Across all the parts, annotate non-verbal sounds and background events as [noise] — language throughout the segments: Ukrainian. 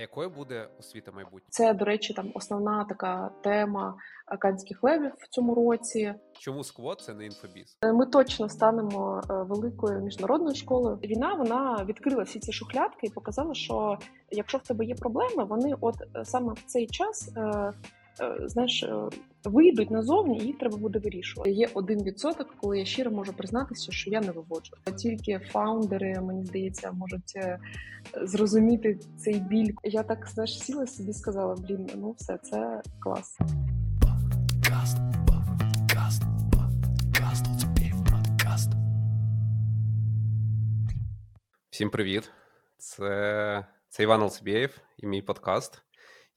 А якою буде освіта майбутнє? Це, до речі, там основна така тема канських левів в цьому році. Чому сквот це не інфобіз? Ми точно станемо е, великою міжнародною школою. Війна вона відкрила всі ці шухлядки і показала, що якщо в тебе є проблеми, вони от е, саме в цей час е, знаєш вийдуть назовні, і їх треба буде вирішувати. Є один відсоток, коли я щиро можу признатися, що я не виводжу. Тільки фаундери, мені здається, можуть е, зрозуміти цей біль. Я так знаєш, сіла собі сказала: блін, ну все це клас. Всім привіт! Це це Іван Алсібєєв і мій подкаст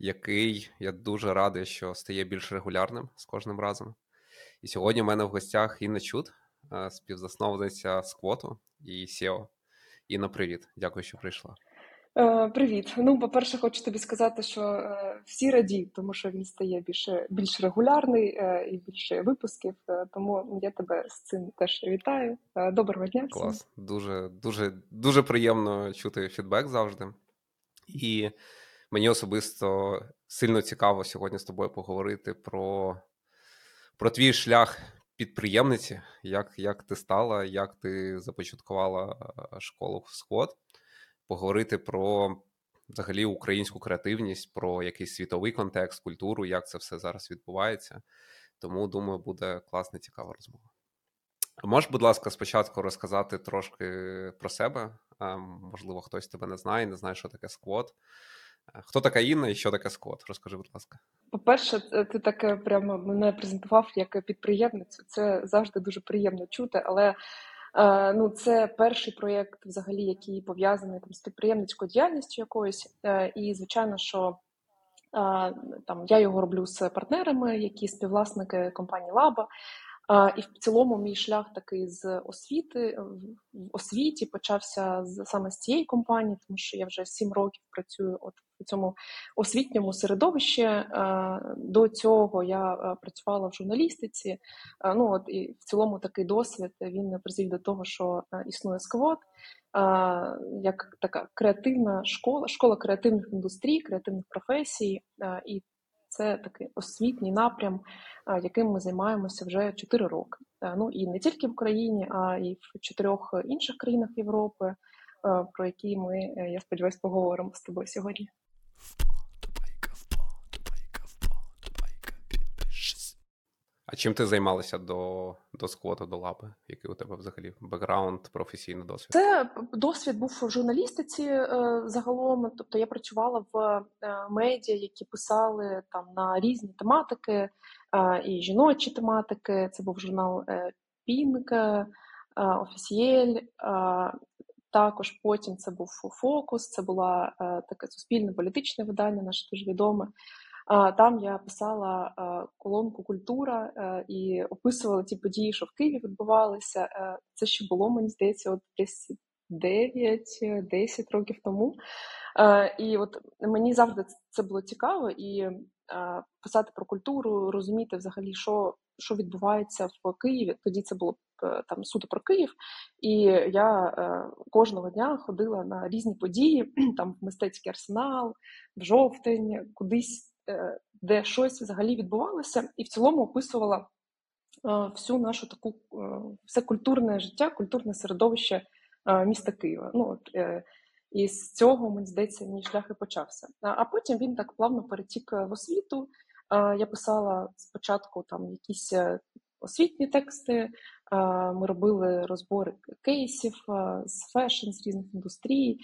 який я дуже радий, що стає більш регулярним з кожним разом. І сьогодні в мене в гостях Інна Чуд, е, співзасновниця Сквоту і SEO. Інна, привіт, дякую, що прийшла. Е, Привіт. Ну, по-перше, хочу тобі сказати, що е, всі радіють, тому що він стає більш більш регулярний і більше випусків. Тому я тебе з цим теж вітаю. Доброго дня. Всім. Клас, дуже дуже дуже приємно чути фідбек завжди. І Мені особисто сильно цікаво сьогодні з тобою поговорити про про твій шлях підприємниці, як як ти стала, як ти започаткувала школу Сход, поговорити про взагалі українську креативність, про якийсь світовий контекст, культуру, як це все зараз відбувається. Тому думаю, буде класна, цікава розмова. Можеш, будь ласка, спочатку розказати трошки про себе? Можливо, хтось тебе не знає, не знає, що таке сквот. Хто така Інна і що таке скот? Розкажи, будь ласка. По-перше, ти так прямо мене презентував як підприємницю. Це завжди дуже приємно чути, але е, ну, це перший проєкт, взагалі, який пов'язаний там з підприємницькою діяльністю якоюсь. Е, і, звичайно, що е, там я його роблю з партнерами, які співвласники компанії Лаба. І в цілому мій шлях такий з освіти в освіті почався з саме з цієї компанії, тому що я вже сім років працюю от в цьому освітньому середовищі. До цього я працювала в журналістиці. Ну от і в цілому такий досвід він призвів до того, що існує сквот. Як така креативна школа, школа креативних індустрій, креативних професій, і це такий освітній напрям, яким ми займаємося вже 4 роки. Ну і не тільки в Україні, а й в чотирьох інших країнах Європи, про які ми, е, я сподіваюся, поговоримо з тобою сьогодні. А чим ти займалася до до сквоту, до лаби? Який у тебе взагалі бекграунд, професійний досвід? Це досвід був в журналістиці е, загалом. Тобто я працювала в е, медіа, які писали там на різні тематики е, і жіночі тематики. Це був журнал Пінк, Офісієль. Також потім це був фокус. Це була таке суспільне політичне видання, наше дуже відоме. Там я писала колонку Культура е, і описувала ті події, що в Києві відбувалися. Е, це ще було, мені здається, от десь 9-10 років тому. Е, і от мені завжди це було цікаво і писати про культуру, розуміти взагалі, що що відбувається в Києві. Тоді це було там суто про Київ, і я кожного дня ходила на різні події, [clears throat] там в мистецький арсенал, в жовтень, кудись. Е, де щось взагалі відбувалося, і в цілому описувала е, всю нашу таку е, все культурне життя, культурне середовище міста Києва. Ну, от, І з цього, мені здається, мій шлях і почався. А потім він так плавно перетік в освіту. Я писала спочатку там якісь освітні тексти, ми робили розбори кейсів з fashion, з різних індустрій.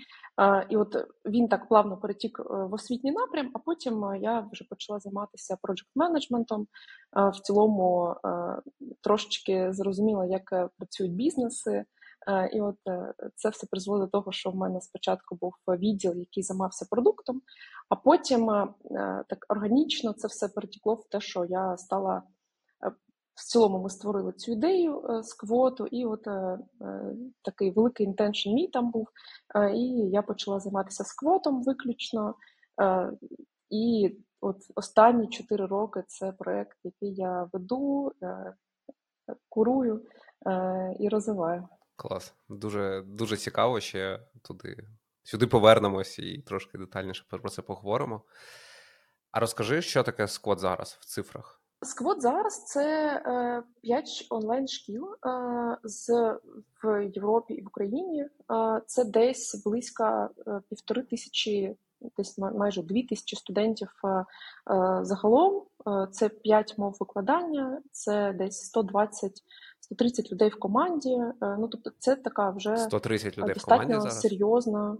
І от він так плавно перетік е, в освітній напрям, а потім е, я вже почала займатися project менеджментом. В цілому е, трошечки зрозуміла, як працюють бізнеси. І от це все призвело до того, що в мене спочатку був відділ, який займався продуктом, а потім так органічно це все перетекло в те, що я стала в цілому ми створили цю ідею е, з квоту, і от е, е, такий великий інтеншн мій там був. І я почала займатися сквотом виключно. І от останні чотири роки це проєкт, який я веду, курую і розвиваю. Клас, дуже дуже цікаво ще туди сюди повернемось і трошки детальніше про це поговоримо. А розкажи, що таке сквот зараз в цифрах? Сквот зараз це е, 5 онлайн шкіл е, з в Європі і в Україні. Е, це десь близько півтори тисячі, десь майже дві тисячі студентів загалом. Це 5 мов викладання, це десь 120-130 людей в команді. Ну тобто, це така вже 130 людей достатньо в команді зараз? серйозна.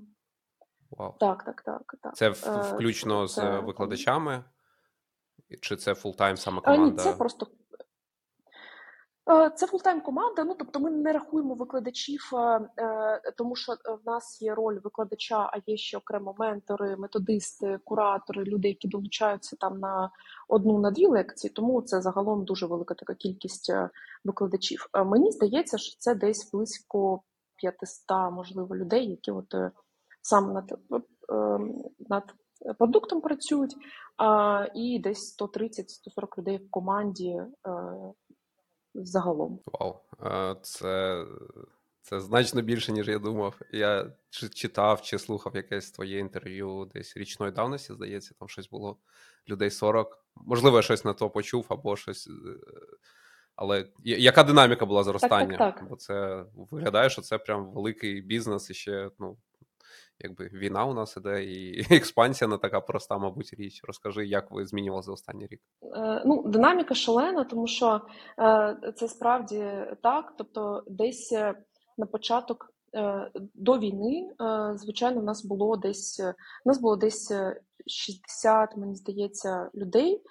Вау. Так, так, так, так. Це включно це, з викладачами. Чи це full-time саме команда? Ні, це просто. Це full-time команда. Ну тобто, ми не рахуємо викладачів, е, тому що в нас є роль викладача, а є ще окремо ментори, методисти, куратори, люди, які долучаються там на одну на дві лекції. Тому це загалом дуже велика така кількість е, викладачів. Е, мені здається, що це десь близько 500, можливо, людей, які от саме над над продуктом працюють, а, і десь 130-140 людей в команді е, загалом. Вау, це це значно більше, ніж я думав. Я чи читав чи слухав якесь твоє інтерв'ю десь річної давності, здається, там щось було людей 40. Можливо, я щось на то почув або щось. Е, але яка динаміка була зростання? Так, так, так. Бо це виглядає, що це прям великий бізнес і ще ну, якби війна у нас іде, і експансія [laughs] не така проста, мабуть, річ. Розкажи, як ви змінювали за останній рік? Е, ну, динаміка шалена, тому що е, це справді так. Тобто, десь е, на початок е, до війни, е, звичайно, у нас було десь у нас було десь 60, мені здається, людей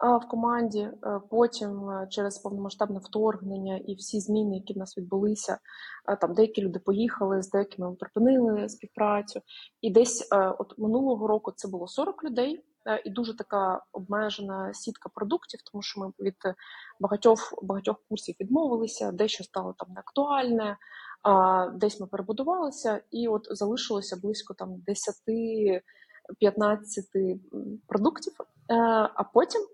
в команді. Е, потім е, через повномасштабне вторгнення і всі зміни, які в нас відбулися, е, там деякі люди поїхали, з деякими ми припинили співпрацю. І десь от минулого року це було 40 людей. І дуже така обмежена сітка продуктів, тому що ми від багатьох багатьох курсів відмовилися, дещо стало там неактуальне, а десь ми перебудувалися, і от залишилося близько там 10-15 продуктів. А потім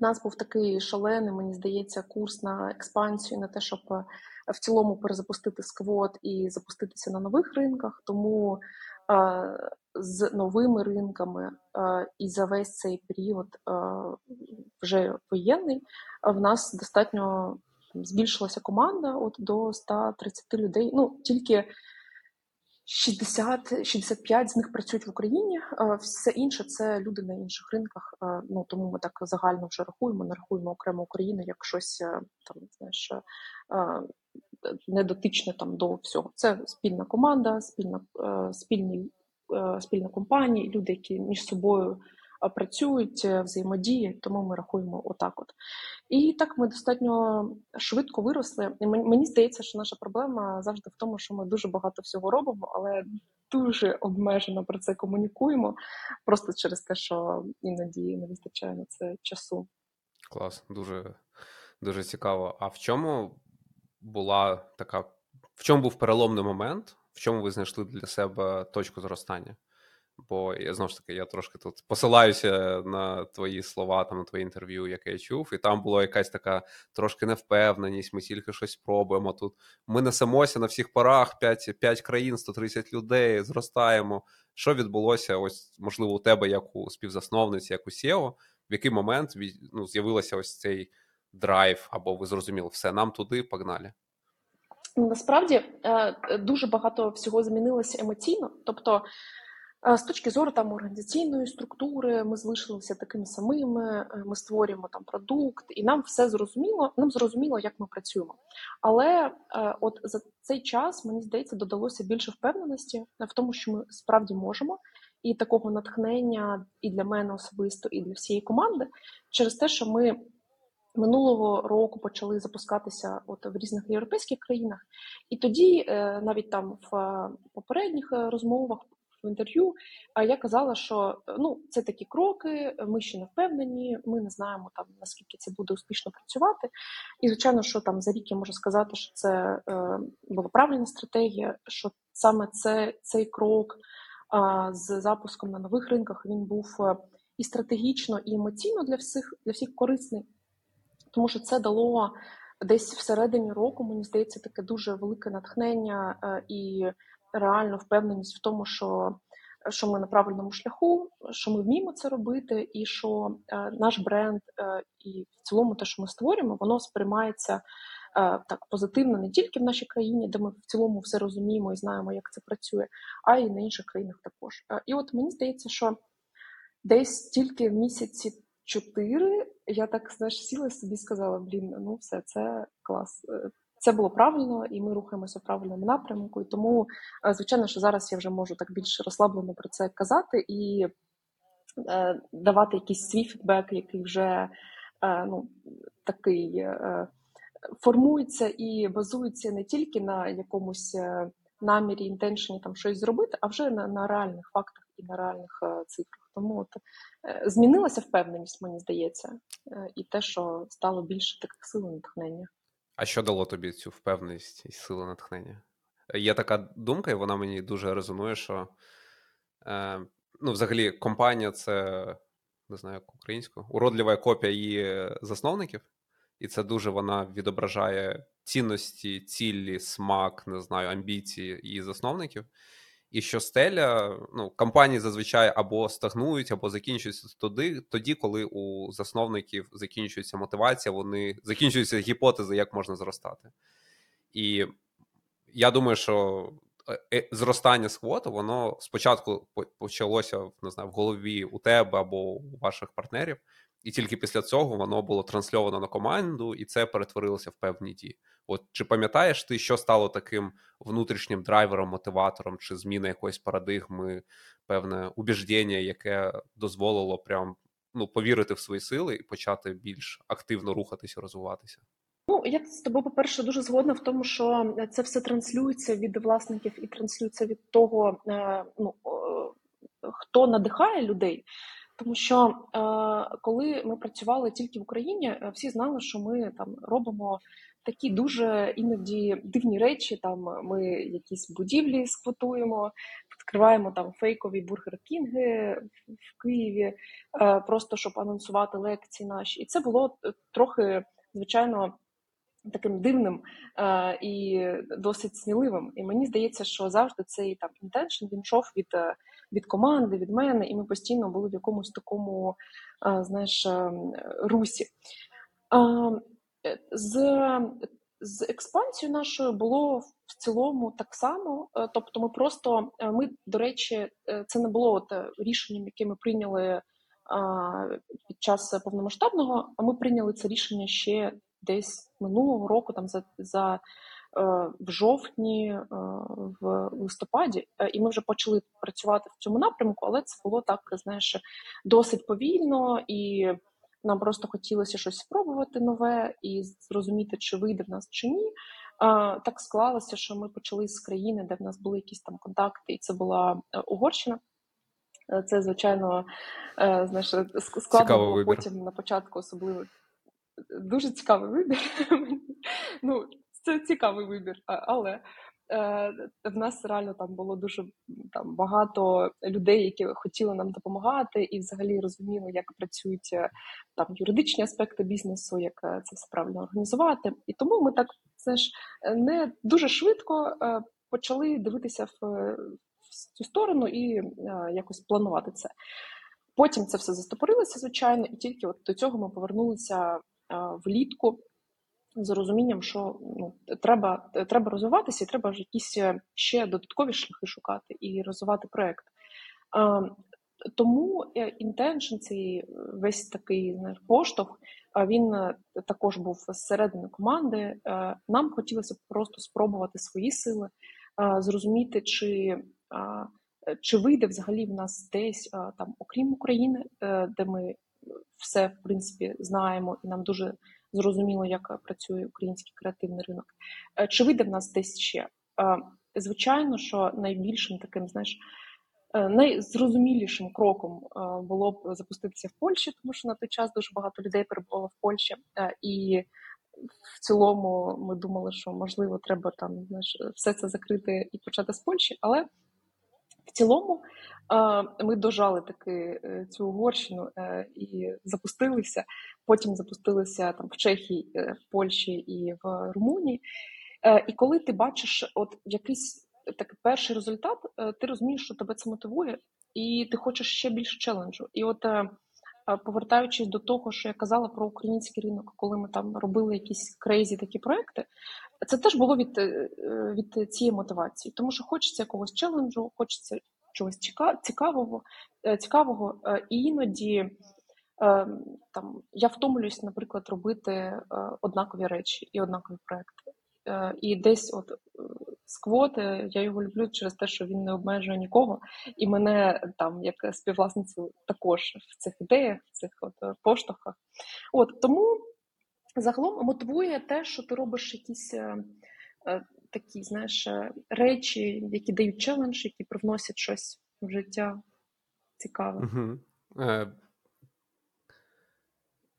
у нас був такий шалений, мені здається, курс на експансію, на те, щоб е, в цілому перезапустити сквот і запуститися на нових ринках. Тому е, з новими ринками е, і за весь цей період е, вже воєнний в нас достатньо збільшилася команда от до 130 людей. Ну тільки 60-65 з них працюють в Україні, все інше це люди на інших ринках. Ну тому ми так загально вже рахуємо, не рахуємо окремо Україну як щось е, там знаєш недотичне там до всього. Це спільна команда, спільна е, спільні е, спільна компанія, люди, які між собою працюють, е, взаємодіють, тому ми рахуємо отак. От і так ми достатньо швидко виросли. І мені здається, що наша проблема завжди в тому, що ми дуже багато всього робимо, але дуже обмежено про це комунікуємо, просто через те, що іноді не вистачає на це часу. Клас, дуже дуже цікаво. А в чому була така? В чому був переломний момент? В чому ви знайшли для себе точку зростання? Бо я знову ж таки я трошки тут посилаюся на твої слова, там на твої інтерв'ю, яке я чув, і там була якась така трошки невпевненість. Ми тільки щось спробуємо. Тут ми несемося на всіх парах, 5, 5 країн, 130 людей, зростаємо. Що відбулося? Ось можливо, у тебе, як у співзасновниці, як у SEO, в який момент ну, з'явилося ось цей драйв, або ви зрозуміли, все нам туди, погнали. Насправді е, дуже багато всього змінилося емоційно, тобто. З точки зору там організаційної структури, ми залишилися такими самими. Е, ми створюємо там продукт, і нам все зрозуміло. Нам зрозуміло, як ми працюємо. Але е, от за цей час мені здається, додалося більше впевненості в тому, що ми справді можемо, і такого натхнення і для мене особисто, і для всієї команди через те, що ми. Минулого року почали запускатися от в різних європейських країнах, і тоді, е, навіть там в попередніх розмовах в інтерв'ю. Я казала, що ну це такі кроки, ми ще не впевнені, ми не знаємо там наскільки це буде успішно працювати. І звичайно, що там за рік я можу сказати, що це е, була правильна стратегія, що саме це цей крок е, з запуском на нових ринках він був е, і стратегічно, і емоційно для всіх для всіх корисний, тому що це дало. Десь всередині року, мені здається, таке дуже велике натхнення е, і реально впевненість в тому, що що ми на правильному шляху, що ми вміємо це робити, і що е, наш бренд е, і в цілому те, що ми створюємо, воно сприймається е, так позитивно не тільки в нашій країні, де ми в цілому все розуміємо і знаємо, як це працює, а й на інших країнах також. І от мені здається, що десь тільки в місяці чотири я так знаєш, сіла собі сказала: блін, ну все, це клас. Е, це було правильно, і ми рухаємося в правильному напрямку. І тому, е, звичайно, що зараз я вже можу так більш розслаблено про це казати і е, давати якийсь свій фідбек, який вже е, ну, такий е, формується і базується не тільки на якомусь е, намірі, інтеншені там щось зробити, а вже на, на реальних фактах і на реальних е, цифрах. Тому от е, змінилася впевненість, мені здається, і те, що стало більше таких сил натхнення. А що дало тобі цю впевненість і силу натхнення? Є така думка, і вона мені дуже резонує, що е, ну, взагалі компанія це не знаю, як українською, уродлива копія її засновників, і це дуже вона відображає цінності, цілі, смак, не знаю, амбіції її засновників і що стеля ну, компанії зазвичай або стагнують, або закінчуються тоді, тоді, коли у засновників закінчується мотивація, вони закінчуються гіпотези, як можна зростати. І я думаю, що е, е, зростання сквоту, воно спочатку почалося не знаю, в голові у тебе або у ваших партнерів, і тільки після цього воно було трансльовано на команду, і це перетворилося в певні дії. От чи пам'ятаєш ти, що стало таким внутрішнім драйвером, мотиватором, чи зміна якоїсь парадигми, певне убіждення, яке дозволило прям ну повірити в свої сили і почати більш активно рухатися, розвиватися? Ну, я з тобою, по-перше, дуже згодна в тому, що це все транслюється від власників і транслюється від того, е, ну хто надихає людей. Тому що е, коли ми працювали тільки в Україні, е, всі знали, що ми там робимо такі дуже іноді дивні речі. Там ми якісь будівлі сквотуємо, відкриваємо там фейкові бургер-кінги в Києві, е, просто щоб анонсувати лекції наші. І це було трохи звичайно. Таким дивним е, і досить сміливим. І мені здається, що завжди цей там інтеншн він йшов від від команди, від мене, і ми постійно були в якомусь такому, е, знаєш, е, русі. Е, з з експансією нашою було в цілому так само. Тобто, ми просто ми, до речі, це не було от рішенням, яке ми прийняли під час повномасштабного, а ми прийняли це рішення ще десь минулого року, там за за в жовтні, е, в листопаді, е, і ми вже почали працювати в цьому напрямку, але це було так, знаєш, досить повільно, і нам просто хотілося щось спробувати нове і зрозуміти, чи вийде в нас чи ні. Так склалося, що ми почали з країни, де в нас були якісь там контакти, і це була Угорщина. Це, звичайно, знаєш, складно потім на початку, особливо дуже цікавий вибір. [laughs] ну, це цікавий вибір, але е, в нас реально там було дуже там багато людей, які хотіли нам допомагати, і взагалі розуміли, як працюють е, там юридичні аспекти бізнесу, як е, це все правильно організувати. І тому ми так це ж не дуже швидко почали дивитися в, в цю сторону і якось планувати це. Потім це все застопорилося, звичайно, і тільки от до цього ми повернулися влітку з розумінням, що ну треба треба розвиватися, і треба якісь е, ще додаткові шляхи шукати і розвивати проект. Тому інтеншн, цей весь такий знаєш, поштовх, він е, також був зсередини команди. Е, нам хотілося просто спробувати свої сили, зрозуміти, чи чи вийде взагалі в нас десь там, окрім України, де ми все в принципі знаємо, і нам дуже зрозуміло, як працює український креативний ринок. Е, чи вийде в нас десь ще? Е, звичайно, що найбільшим таким, знаєш, е, найзрозумілішим кроком було б запуститися в Польщі, тому що на той час дуже багато людей перебувало в Польщі, і в цілому ми думали, що можливо треба там знаєш, все це закрити і почати з Польщі, але в цілому ми дожали таки е, цю Угорщину е, і запустилися. Потім запустилися там в Чехії, е, в Польщі і в Румунії. І коли ти бачиш, от якийсь такий перший результат, ти розумієш, що тебе це мотивує, і ти хочеш ще більше челенджу. І от повертаючись до того, що я казала про український ринок, коли ми там робили якісь крейзі такі проекти, це теж було від від цієї мотивації, тому що хочеться якогось челенджу, хочеться чогось цікавого, цікавого, і іноді. Там я втомлююсь, наприклад, робити е, однакові речі і однакові проекти. Е, і десь от е, сквот, я його люблю через те, що він не обмежує нікого, і мене там, як співвласницю, також в цих ідеях, в цих от поштовхах. От тому загалом мотивує те, що ти робиш якісь такі, знаєш, речі, які дають челендж, які привносять щось в життя цікаве. Угу.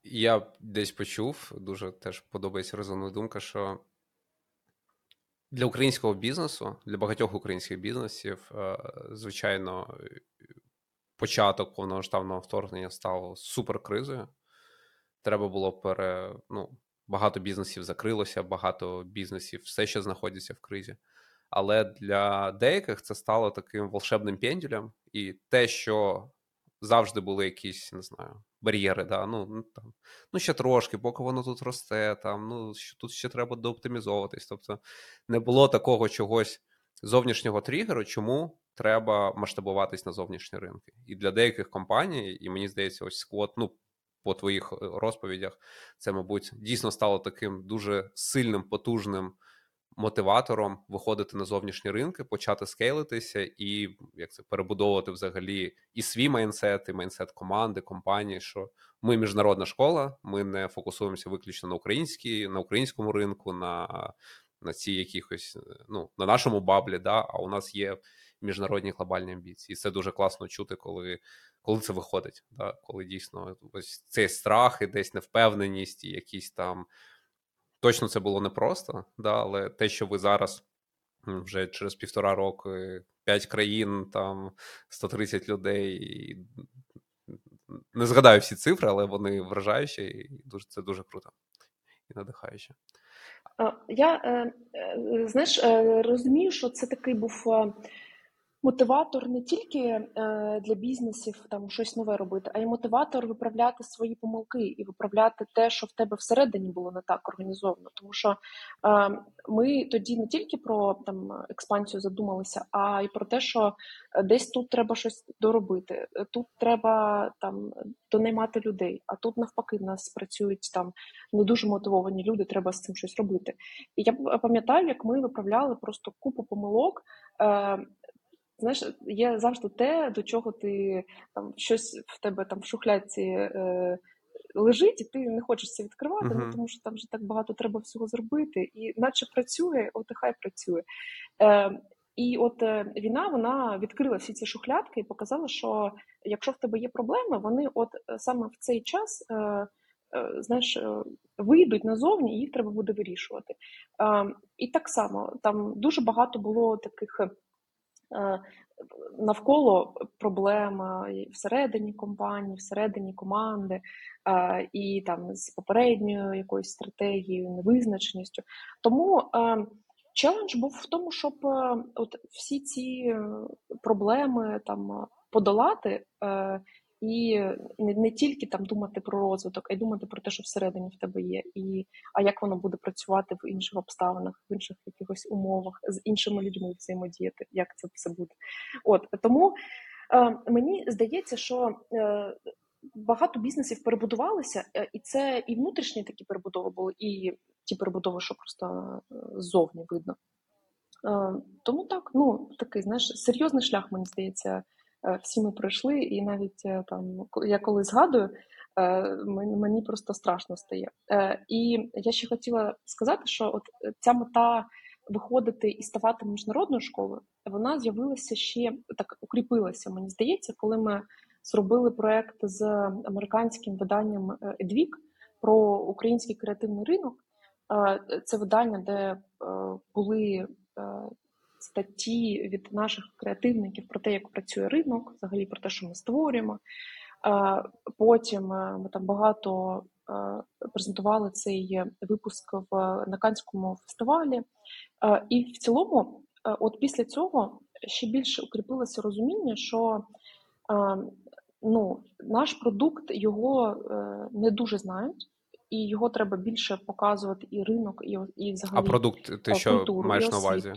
Я десь почув, дуже теж подобається розумна думка, що для українського бізнесу, для багатьох українських бізнесів, е, звичайно, початок повномасштабного вторгнення став суперкризою. Треба було пере. Ну, багато бізнесів закрилося, багато бізнесів все ще знаходяться в кризі. Але для деяких це стало таким волшебним пендюлем, і те, що завжди були якісь, не знаю, бар'єри. да, ну, ну там, ну ще трошки, поки воно тут росте, там, ну, що тут ще треба дооптимізовуватись. Тобто не було такого чогось зовнішнього тригеру, чому треба масштабуватись на зовнішні ринки. І для деяких компаній, і мені здається, ось Skvot, ну. По твоїх е, розповідях, це, мабуть, дійсно стало таким дуже сильним, потужним мотиватором виходити на зовнішні ринки, почати скейлитися і як це перебудовувати взагалі і свій mindset, і mindset команди, компанії. Що ми міжнародна школа, ми не фокусуємося виключно на українській, на українському ринку, на на ці якихось ну на нашому баблі, да, а у нас є міжнародні глобальні амбіції. І це дуже класно чути, коли коли це виходить. Да, Коли дійсно ось цей страх і десь невпевненість, і якісь там Точно це було непросто, да, але те, що ви зараз вже через півтора року, п'ять країн, там 130 людей. Не згадаю всі цифри, але вони вражаючі, і дуже це дуже круто і надихаюче. Я е, е, знаєш, е, розумію, що це такий був мотиватор не тільки е, для бізнесів там щось нове робити, а й мотиватор виправляти свої помилки і виправляти те, що в тебе всередині було не так організовано. Тому що е, ми тоді не тільки про там експансію задумалися, а й про те, що десь тут треба щось доробити. Тут треба там донаймати людей, а тут навпаки в нас працюють там не дуже мотивовані люди. Треба з цим щось робити. І я пам'ятаю, як ми виправляли просто купу помилок. Е, Знаєш, є завжди те, до чого ти там щось в тебе там в шухляці е, лежить, і ти не хочеш це відкривати, uh-huh. ну, тому що там вже так багато треба всього зробити, і наче працює, от і хай працює. Е, І от е, війна вона відкрила всі ці шухлядки і показала, що якщо в тебе є проблеми, вони от е, саме в цей час. Е, е Знаєш, е, вийдуть назовні, і їх треба буде вирішувати. І так само там дуже багато було таких навколо проблем всередині компанії, всередині команди, е, і там з попередньою якоюсь стратегією, невизначеністю. Тому е, челендж був в тому, щоб от всі ці проблеми там подолати і не не тільки там думати про розвиток, а й думати про те, що всередині в тебе є, і а як воно буде працювати в інших обставинах, в інших якихось умовах, з іншими людьми взаємодіяти, як це все буде. От тому е, мені здається, що е, багато бізнесів перебудувалися, е, і це і внутрішні такі перебудови були, і ті перебудови, що просто е, ззовні видно. Е, тому так, ну такий знаєш, серйозний шлях, мені здається. Е, всі ми пройшли, і навіть е, там я коли згадую, е, мені просто страшно стає. І я ще хотіла сказати, що от ця мета виходити і ставати міжнародною школою, вона з'явилася ще так укріпилася. Мені здається, коли ми зробили проект з американським виданням Едвік про український креативний ринок. Це видання, де були статті від наших креативників про те, як працює ринок, взагалі про те, що ми створюємо. Потім е, ми там багато е, презентували цей випуск в на Канському фестивалі. І в цілому от після цього ще більше укріпилося розуміння, що ну, наш продукт його не дуже знають і його треба більше показувати і ринок, і і взагалі. А продукт ти що культуру, маєш на увазі?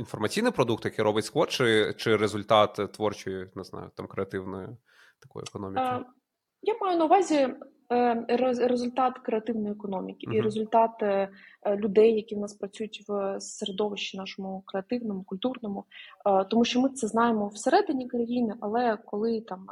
Е, інформаційний продукт, який робить склад, чи чи результат творчої, не знаю, там креативної такої економіки? Я маю на увазі е, результат креативної економіки uh-huh. і результат е, людей, які в нас працюють в середовищі нашому креативному, культурному, тому що ми це знаємо всередині країни, але коли там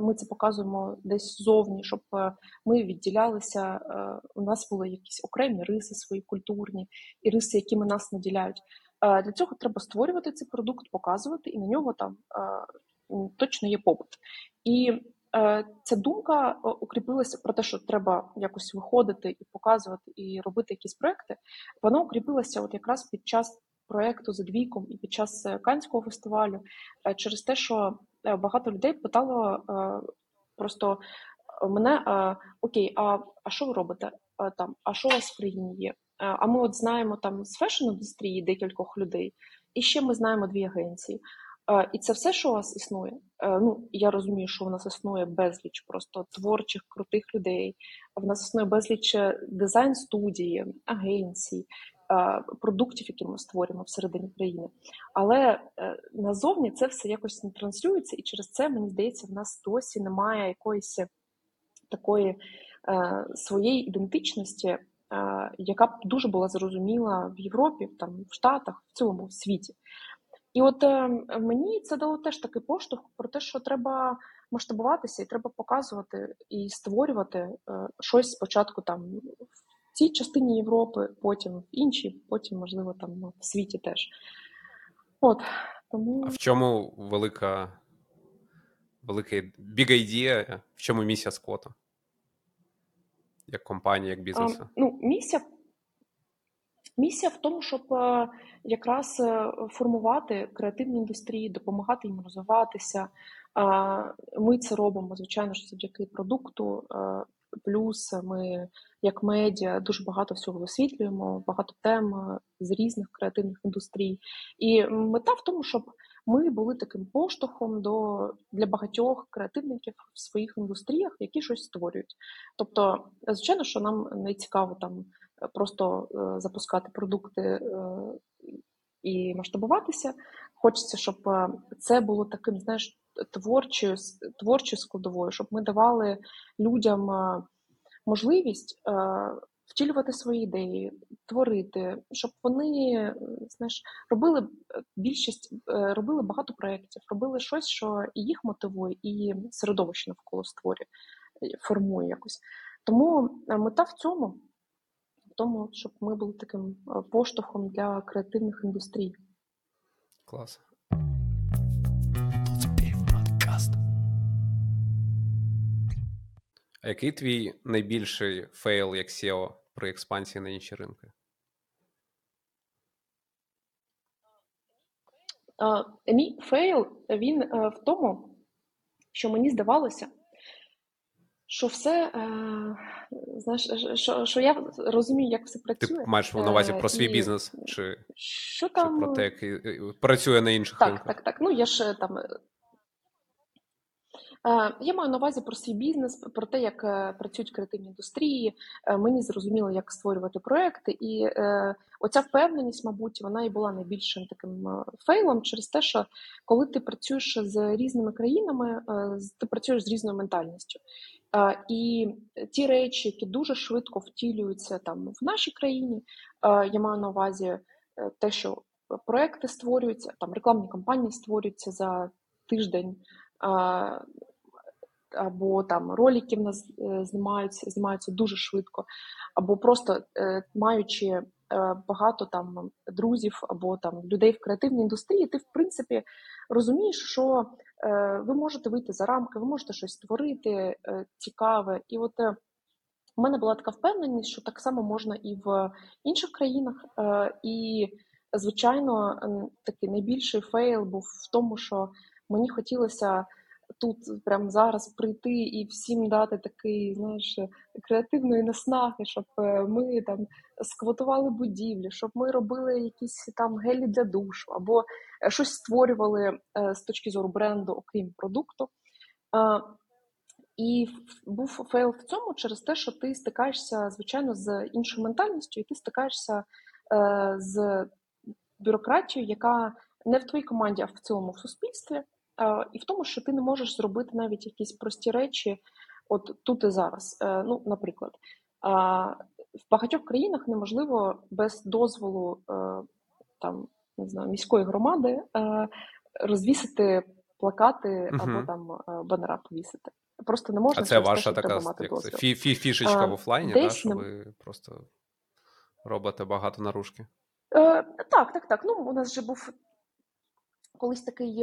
ми це показуємо десь зовні, щоб е, ми відділялися. Е, у нас були якісь окремі риси свої культурні і риси, якими нас наділяють. Е, для цього треба створювати цей продукт, показувати, і на нього там точно є попит. І ця думка укріпилася про те, що треба якось виходити і показувати, і робити якісь проекти. Вона укріпилася от якраз під час проекту за двійком і під час Канського фестивалю через те, що Е, багато людей питало е, просто мене: Окей, а а що ви робите там? А що у вас в країні є? А ми от знаємо там з фешн-індустрії декількох людей, і ще ми знаємо дві агенції. І це все, що у вас існує. Е, ну я розумію, що в нас існує безліч просто творчих крутих людей. В нас існує безліч дизайн студії, агенцій, продуктів, які ми створюємо всередині країни. Але е, назовні це все якось не транслюється, і через це мені здається, в нас досі немає якоїсь такої е, своєї ідентичності, е, яка б дуже була зрозуміла в Європі, там в Штатах, в цілому в світі. І от мені це дало теж такий поштовх про те, що треба масштабуватися, і треба показувати і створювати щось спочатку там в цій частині Європи, потім в іншій, потім, можливо, там ну, в світі теж. От, тому... А в чому велика велика big idea, в чому місія сквоту? Як компанії, як бізнесу? А, ну, місія Місія в тому, щоб е, якраз е, формувати креативні індустрії, допомагати їм розвиватися. Ми це робимо, звичайно, що завдяки продукту, е, Плюс ми, як медіа, дуже багато всього висвітлюємо, багато тем з різних креативних індустрій. І мета в тому, щоб ми були таким поштовхом до для багатьох креативників в своїх індустріях, які щось створюють. Тобто, звичайно, що нам не цікаво там е, просто е, запускати продукти і масштабуватися. Хочеться, щоб це було таким, знаєш творчою творчою складовою, щоб ми давали людям е, можливість е, втілювати свої ідеї, творити, щоб вони знаєш, робили більшість, е, робили багато проєктів, робили щось, що і їх мотивує, і середовище навколо створює, формує якось. Тому мета в цьому, в тому, щоб ми були таким поштовхом для креативних індустрій. Клас. Який твій найбільший fail як CEO при експансії на інші ринки? Мій fail він е, в тому, що мені здавалося, що все, е, знаєш, що що я розумію, як все працює. Ти маєш на увазі про свій і... бізнес, чи що там... чи про те, як працює на інших так, ринках? Так, так, так. Ну я ж там Е, я маю на увазі про свій бізнес, про те, як е, працюють креативні індустрії. Е, мені зрозуміло, як створювати проекти, і оця впевненість, мабуть, вона і була найбільшим таким фейлом через те, що коли ти працюєш з різними країнами, ти працюєш з різною ментальністю. І ті речі, які дуже швидко втілюються там в нашій країні, я маю на увазі те, що проекти створюються, там рекламні кампанії створюються за тиждень або там ролики в нас е, знімаються, знімаються дуже швидко, або просто е, маючи е, багато там друзів або там людей в креативній індустрії, ти в принципі розумієш, що ви можете вийти за рамки, ви можете щось створити цікаве. І от у мене була така впевненість, що так само можна і в інших країнах. І, звичайно, такий найбільший fail був в тому, що мені хотілося тут прямо зараз прийти і всім дати такий, знаєш, креативної наснаги, щоб е, ми там сквотували будівлі, щоб ми робили якісь там гелі для душу, або е, щось створювали з точки зору бренду, окрім продукту. І був fail в цьому через те, що ти стикаєшся, звичайно, з іншою ментальністю, і ти стикаєшся е, з бюрократією, яка не в твоїй команді, а в цілому в суспільстві, е, і в тому, що ти не можеш зробити навіть якісь прості речі, от тут і зараз. Е, ну, наприклад, в багатьох країнах неможливо без дозволу е, там не знаю міської громади е, розвісити плакати або там банера повісити. Просто не можна А це ваша те, така як це, фі, фі, фішечка а, в офлайні, да, що ви просто робите багато наружки? Е, Так, так, так. Ну, у нас вже був колись такий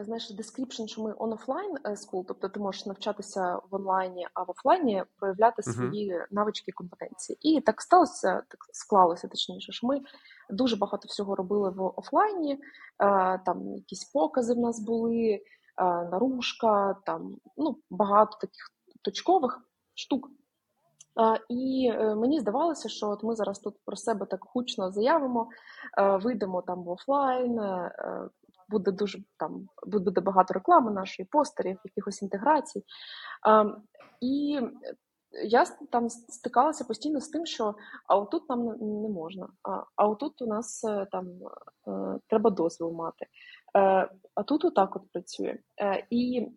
знаєш, description, що ми on offline е, school, тобто ти можеш навчатися в онлайні, а в офлайні проявляти свої uh-huh. навички і компетенції. І так сталося, так склалося точніше, що ми дуже багато всього робили в офлайні, е, там якісь покази в нас були наружка, там ну, багато таких точкових штук. І е, мені здавалося, що от ми зараз тут про себе так гучно заявимо, е, вийдемо там в офлайн, е, буде дуже там буде багато реклами нашої постерів, якихось інтеграцій. І я там стикалася постійно з тим, що а отут нам не можна, а а отут у нас там треба дозвіл мати. Е, а тут отак от працює. Е, і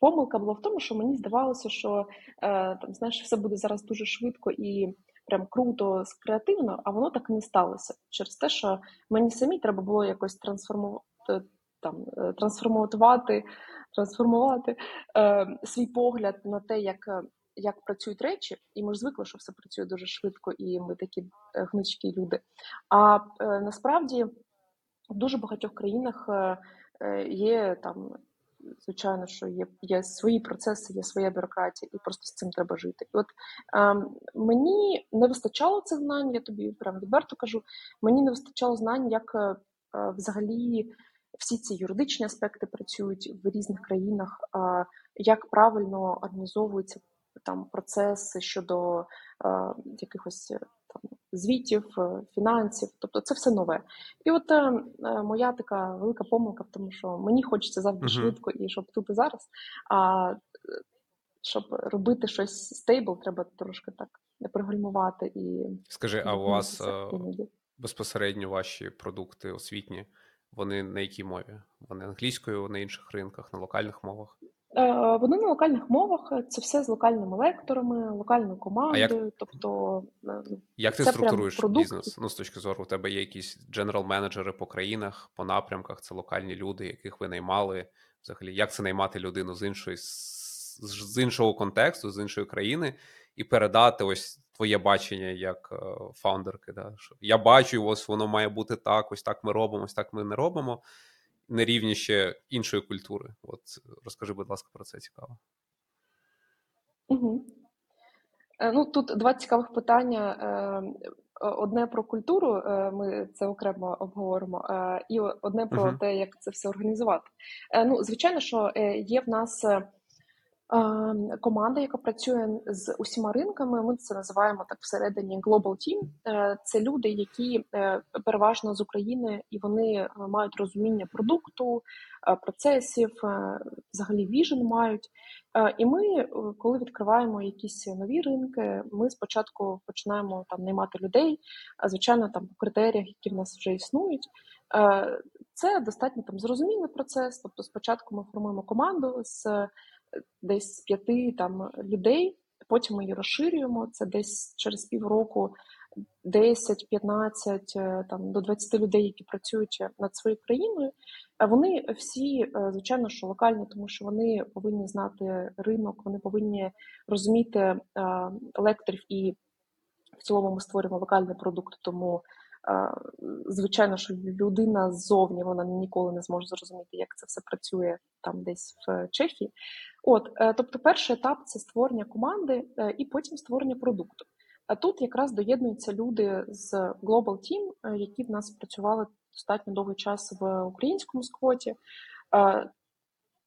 помилка була в тому, що мені здавалося, що е, там знаєш, все буде зараз дуже швидко і прям круто, креативно, а воно так і не сталося через те, що мені самі треба було якось трансформувати там трансформувати, трансформувати е, свій погляд на те, як як працюють речі, і ми ж звикли, що все працює дуже швидко, і ми такі гнучкі люди. А е, насправді в дуже багатьох країнах е, е, є там, звичайно, що є є свої процеси, є своя бюрократія, і просто з цим треба жити. І от е, мені не вистачало цих знань, я тобі прям відверто кажу. Мені не вистачало знань, як е, взагалі. Всі ці юридичні аспекти працюють в різних країнах, як правильно організовуються там процеси щодо якихось там звітів, е, фінансів, тобто це все нове. І от е, е, моя така велика помилка, в тому що мені хочеться завжди uh-huh. швидко і щоб тут і зараз. А щоб робити щось стейбл, треба трошки так пригальмувати і скажи, а у вас іноді. безпосередньо ваші продукти освітні? Вони на якій мові? Вони англійською на інших ринках, на локальних мовах? Е, вони на локальних мовах, це все з локальними лекторами, локальною командою. як, тобто, е, ну, як ти структуруєш бізнес? Ну, з точки зору, у тебе є якісь дженерал-менеджери по країнах, по напрямках, це локальні люди, яких ви наймали. Взагалі, як це наймати людину з іншої з іншого контексту, з іншої країни, і передати ось твоє бачення як е, фаундерки? Да? Що Я бачу, ось воно має бути так, ось так ми робимо, ось так ми не робимо на рівні ще іншої культури. От розкажи, будь ласка, про це цікаво. Угу. Ну, Тут два цікавих питання. Е, одне про культуру, ми це окремо обговоримо, і одне про uh-huh. те, як це все організувати. Ну, Звичайно, що є в нас команда, яка працює з усіма ринками, ми це називаємо так всередині Global Team. Е, це люди, які е, переважно з України і вони е, мають розуміння продукту, процесів, взагалі віжен мають. І ми, коли відкриваємо якісь нові ринки, ми спочатку починаємо там наймати людей, звичайно, там по критеріях, які в нас вже існують. Це достатньо там зрозумілий процес. Тобто, спочатку ми формуємо команду з десь з п'яти там людей. Потім ми її розширюємо. Це десь через півроку 10-15 е, там до 20 людей, які працюють над своєю країною. Вони всі, е, звичайно, що локальні, тому що вони повинні знати ринок, вони повинні розуміти е, лекторів і в цілому ми створюємо локальний продукт, тому Звичайно, що людина ззовні вона ніколи не зможе зрозуміти, як це все працює там десь в Чехії. От, е, тобто, перший етап це створення команди е, і потім створення продукту. А тут якраз доєднуються люди з Global Team, е, які в нас працювали достатньо довгий час в українському сквоті.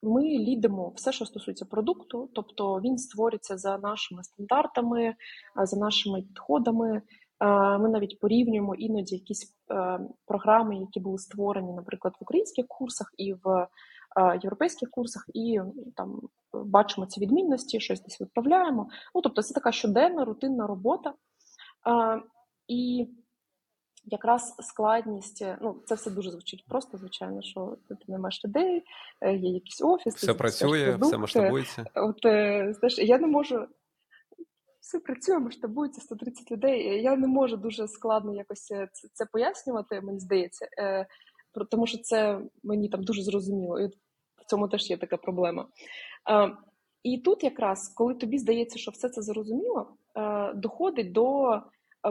ми лідимо все, що стосується продукту, тобто він створюється за нашими стандартами, за нашими підходами. Ми навіть порівнюємо іноді якісь програми, які були створені, наприклад, в українських курсах і в європейських курсах, і там бачимо ці відмінності, щось десь відправляємо. Ну тобто, це така щоденна рутинна робота. І якраз складність, ну це все дуже звучить просто, звичайно, що ти не маєш людей, е, є якийсь офіс, все працює, все масштабується. От е, знаєш, я не можу. Все працює, масштабується 130 людей. Я не можу дуже складно якось е, це, пояснювати, мені здається, е, тому що це мені там дуже зрозуміло. І в цьому теж є така проблема. Е, і тут, якраз, коли тобі здається, що все це зрозуміло, е, доходить до е,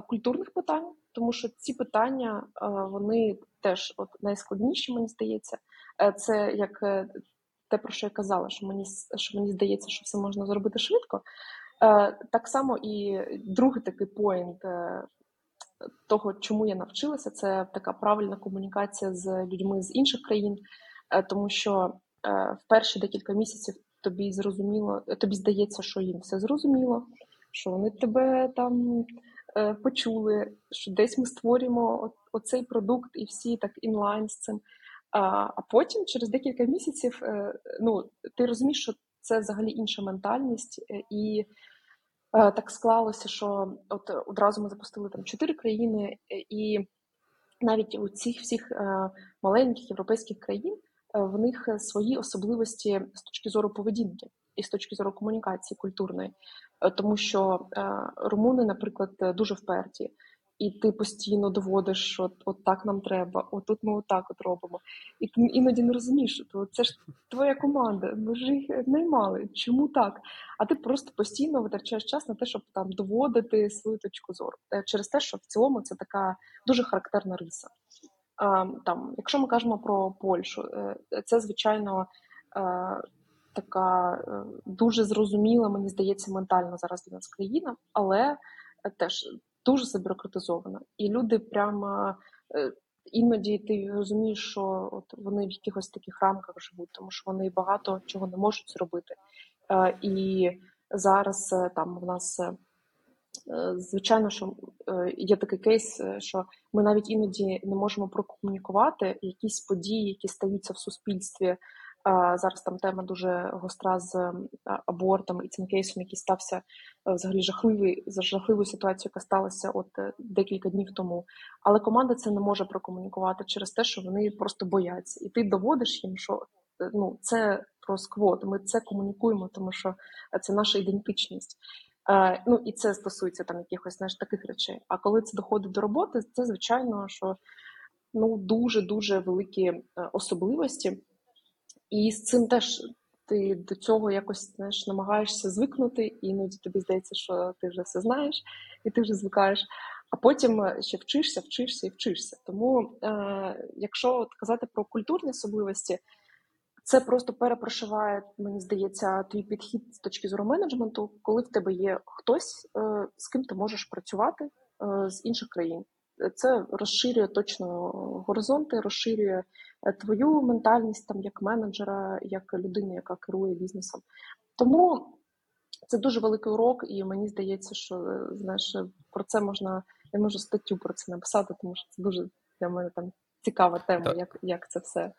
культурних питань, тому що ці питання е, вони теж от найскладніші, мені здається. Е, це як е, те, про що я казала, що мені що мені здається, що все можна зробити швидко. Так само і другий такий поінт того, чому я навчилася, це така правильна комунікація з людьми з інших країн, тому що в перші декілька місяців тобі зрозуміло, тобі здається, що їм все зрозуміло, що вони тебе там Е, почули, що десь ми створюємо оцей продукт і всі так інлайн з цим. А потім, через декілька місяців, е, ну ти розумієш, що це взагалі інша ментальність, е, і так склалося, що от одразу ми запустили там чотири країни, і навіть у цих всіх маленьких європейських країн в них свої особливості з точки зору поведінки і з точки зору комунікації культурної. Е, тому що е, румуни, наприклад, е, дуже вперті, і ти постійно доводиш, що от так нам треба, отут ми отак от робимо. І ти іноді не розумієш, що це ж твоя команда, ми ж їх наймали. Чому так? А ти просто постійно витрачаєш час на те, щоб там доводити свою точку зору. Через те, що в цілому це така дуже характерна риса. Там, якщо ми кажемо про Польщу, це звичайно така е, дуже зрозуміла, мені здається, ментально зараз для нас країна, але теж дуже забюрократизована. І люди прямо е, іноді ти розумієш, що от вони в якихось таких рамках живуть, тому що вони багато чого не можуть зробити. Е, і зараз там в нас. Звичайно, що є такий кейс, що ми навіть іноді не можемо прокомунікувати якісь події, які стаються в суспільстві Зараз там тема дуже гостра з абортом і цим кейсом, який стався е, взагалі жахливий за жахливою ситуацією, яка сталася от е, декілька днів тому. Але команда це не може прокомунікувати через те, що вони просто бояться, і ти доводиш їм, що е, ну це про сквот. Ми це комунікуємо, тому що це наша ідентичність. Ну і це стосується там якихось знаєш, таких речей. А коли це доходить до роботи, це звичайно, що ну дуже дуже великі особливості. І з цим теж ти до цього якось знаєш, намагаєшся звикнути, і іноді тобі здається, що ти вже все знаєш, і ти вже звикаєш. А потім е, ще вчишся, вчишся і вчишся. Тому, е, якщо от казати про культурні особливості, це просто перепрошиває, мені здається, твій підхід з точки зору менеджменту, коли в тебе є хтось, е, з ким ти можеш працювати е, з інших країн це розширює точно горизонти, розширює е, твою ментальність там як менеджера, як людини, яка керує бізнесом. Тому це дуже великий урок, і мені здається, що е, знаєш, про це можна, я можу статтю про це написати, тому що це дуже для мене там цікава тема, як як це все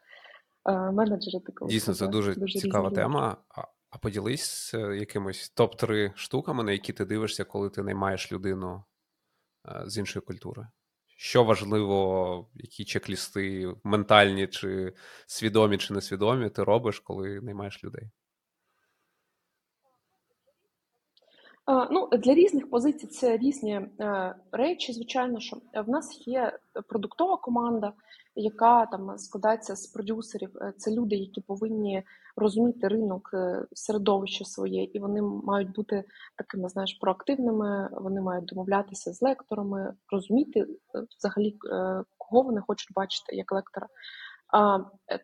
е, менеджери такого. Дійсно, це дуже, дуже цікава тема. А, а поділись якимось топ-3 штуками, на які ти дивишся, коли ти наймаєш людину з іншої культури. Що важливо, які чек-лісти ментальні, чи свідомі, чи несвідомі, ти робиш, коли наймаєш людей? Ну, Для різних позицій це різні е, речі. Звичайно, що в нас є продуктова команда, яка там складається з продюсерів. Е, це люди, які повинні розуміти ринок е, середовище своє, і вони мають бути такими, знаєш, проактивними. Вони мають домовлятися з лекторами, розуміти взагалі, кого вони хочуть бачити як лектора.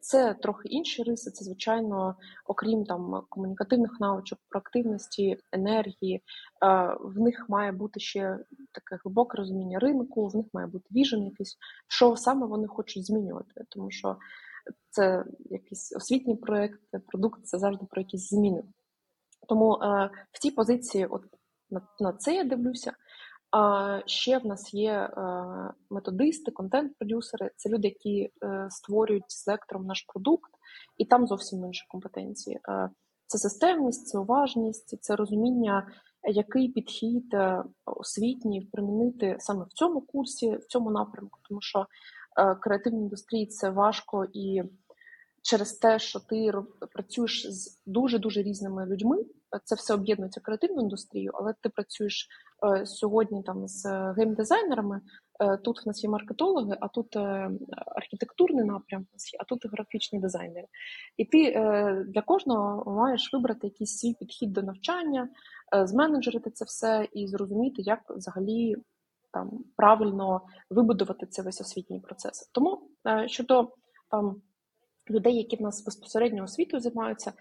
Це трохи інші риси. Це звичайно, окрім там комунікативних навичок, проактивності, енергії. В них має бути ще таке глибоке розуміння ринку. В них має бути віжен якийсь, що саме вони хочуть змінювати, тому що. це якийсь освітній проєкт, продукт це завжди про якісь зміни. Тому е, в цій позиції, от на, на це я дивлюся. А ще в нас є е, методисти, контент-продюсери. Це люди, які е, створюють з лектором наш продукт, і там зовсім інші компетенції. Е, це системність, це уважність, це розуміння, який підхід освітній примінити саме в цьому курсі, в цьому напрямку, тому що креативній індустрії це важко і через те, що ти працюєш з дуже дуже різними людьми. Це все об'єднується креативну індустрію, але ти працюєш е, сьогодні там з геймдизайнерами. Е, тут в нас є маркетологи, а тут е, архітектурний напрям, а тут графічні дизайнери. І ти е, для кожного маєш вибрати якийсь свій підхід до навчання, е, зменеджерити це все і зрозуміти, як взагалі там правильно вибудувати цей весь освітній процес. Тому е, щодо там людей, які в нас безпосередньо освітою займаються,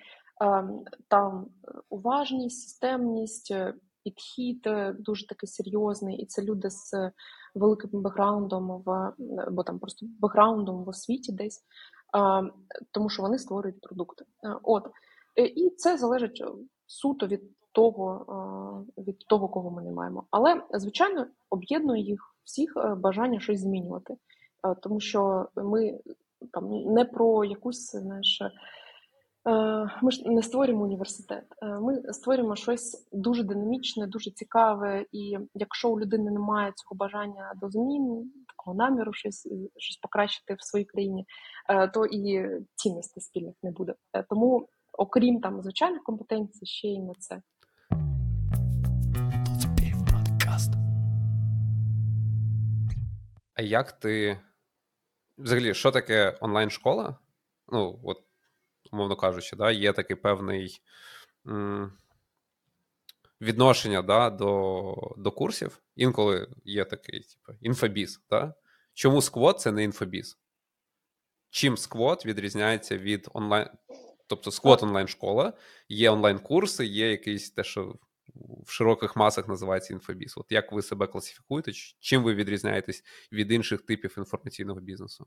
там уважність, системність, е, підхід е, дуже такий серйозний, і це люди з великим бекграундом в або там просто бекграундом в освіті десь, тому що вони створюють продукти. Е, от і це залежить суто від того, від того, кого ми не маємо. Але звичайно об'єднує їх всіх бажання щось змінювати, тому що ми там не про якусь знаєш. Е, ми ж не створюємо університет, е, ми створюємо щось дуже динамічне, дуже цікаве. І якщо у людини немає цього бажання до змін, такого наміру, щось щось покращити в своїй країні, е, то і цінностей спільних не буде. Тому, окрім там звичайних компетенцій, ще й на це. А як ти взагалі, що таке онлайн-школа? Ну, от, умовно кажучи, да, є такий певний м- відношення да, до до курсів. Інколи є такий, типу, інфобіз. Да? Чому сквот це не інфобіз? Чим сквот відрізняється від онлайн. Тобто сквот онлайн-школа, є онлайн-курси, є якийсь те, що в широких масах називається інфобіз. От як ви себе класифікуєте? Чим ви відрізняєтесь від інших типів інформаційного бізнесу?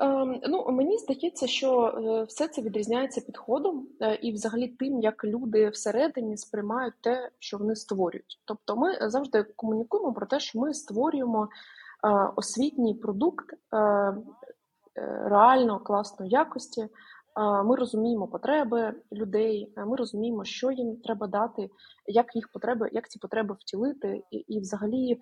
Ем, ну, мені здається, що е, все це відрізняється підходом е, і, взагалі, тим, як люди всередині сприймають те, що вони створюють. Тобто, ми завжди комунікуємо про те, що ми створюємо е, освітній продукт реально класної якості. Ми розуміємо потреби людей, ми розуміємо, що їм треба дати, як їх потреби, як ці потреби втілити, і, і взагалі,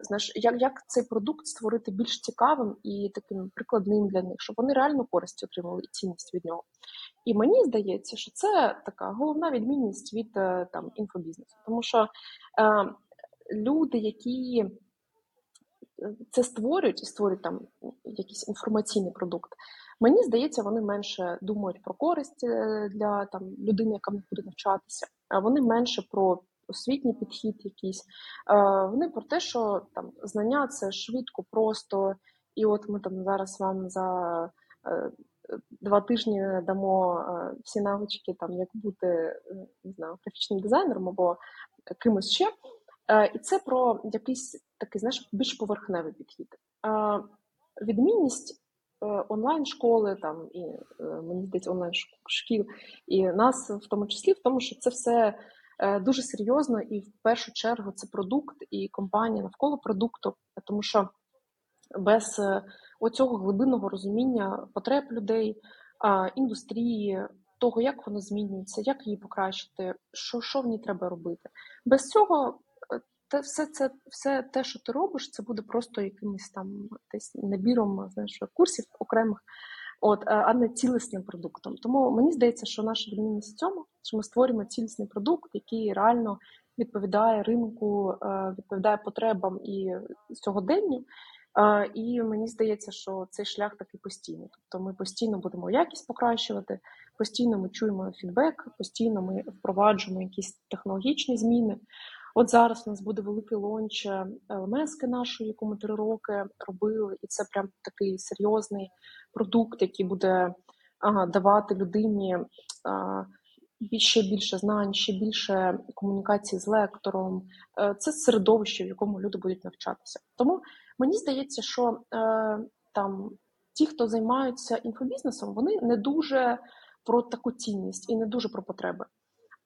знаєш, як як цей продукт створити більш цікавим і таким прикладним для них, щоб вони реально користь отримали і цінність від нього. І мені здається, що це така головна відмінність від е, там інфобізнесу, тому що е, люди, які е, це створюють і створюють там якийсь інформаційний продукт. Мені здається, вони менше думають про користь е, для там людини, яка буде навчатися, а вони менше про освітній підхід, якийсь вони про те, що там знання це швидко, просто, і от ми там зараз вам за е, два тижні дамо е, всі навички, там як бути не знаю, графічним дизайнером або кимось ще. І це про якийсь такий знаєш, більш поверхневий підхід. Відмінність Е, онлайн-школи, там і е, мені здається, онлайн шкіл, і нас в тому числі в тому, що це все е, дуже серйозно і в першу чергу це продукт і компанія навколо продукту, тому що без оцього глибинного розуміння потреб людей, індустрії. Того, як воно змінюється, як її покращити, що що в ній треба робити. Без цього те, все це, все те, що ти робиш, це буде просто якимось там десь набіром знаєш, курсів окремих, от, а не цілісним продуктом. Тому мені здається, що наша відмінність в цьому, що ми створюємо цілісний продукт, який реально відповідає ринку, е, відповідає потребам і сьогоденню. І мені здається, що цей шлях такий постійний. Тобто ми постійно будемо якість покращувати, постійно ми чуємо фідбек, постійно ми впроваджуємо якісь технологічні зміни. От зараз у нас буде великий лонч е, ЛМСки нашої, яку ми три роки робили, і це прям такий серйозний продукт, який буде ага, давати людині а, ще більше знань, ще більше комунікації з лектором. Е, це середовище, в якому люди будуть навчатися. Тому мені здається, що е, там ті, хто займаються інфобізнесом, вони не дуже про таку цінність і не дуже про потреби.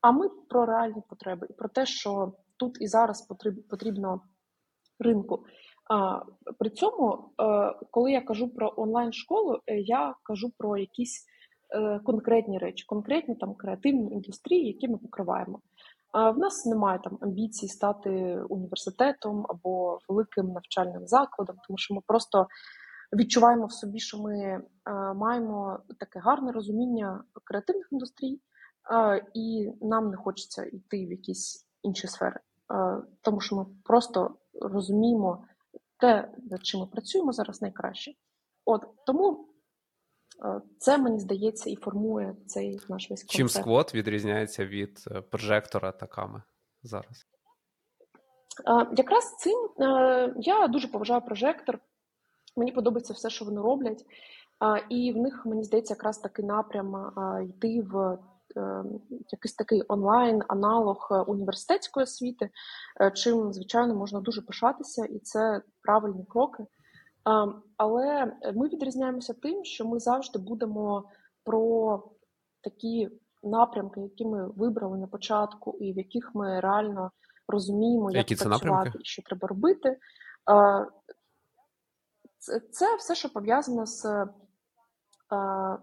А ми про реальні потреби і про те, що тут і зараз потрібно ринку. При цьому, е, коли я кажу про онлайн-школу, е, я кажу про якісь конкретні речі, конкретні там креативні індустрії, які ми покриваємо. В нас немає там амбіцій стати університетом або великим навчальним закладом, тому що ми просто відчуваємо в собі, що ми маємо таке гарне розуміння креативних індустрій, і нам не хочеться йти в якісь інші сфери, тому що ми просто розуміємо те, над чим ми працюємо зараз найкраще. От тому е, це мені здається і формує цей наш весь концепт. Чим сквот відрізняється від е, прожектора таками зараз? Е, якраз цим я дуже поважаю прожектор. Мені подобається все, що вони роблять, і в них мені здається, якраз такий напрям йти в Е, якийсь такий онлайн-аналог е, університетської освіти, е, чим, звичайно, можна дуже пишатися, і це правильні кроки. Але ми відрізняємося тим, що ми завжди будемо про такі напрямки, які ми вибрали на початку, і в яких ми реально розуміємо, як які працювати і що треба робити. Це все, що пов'язано з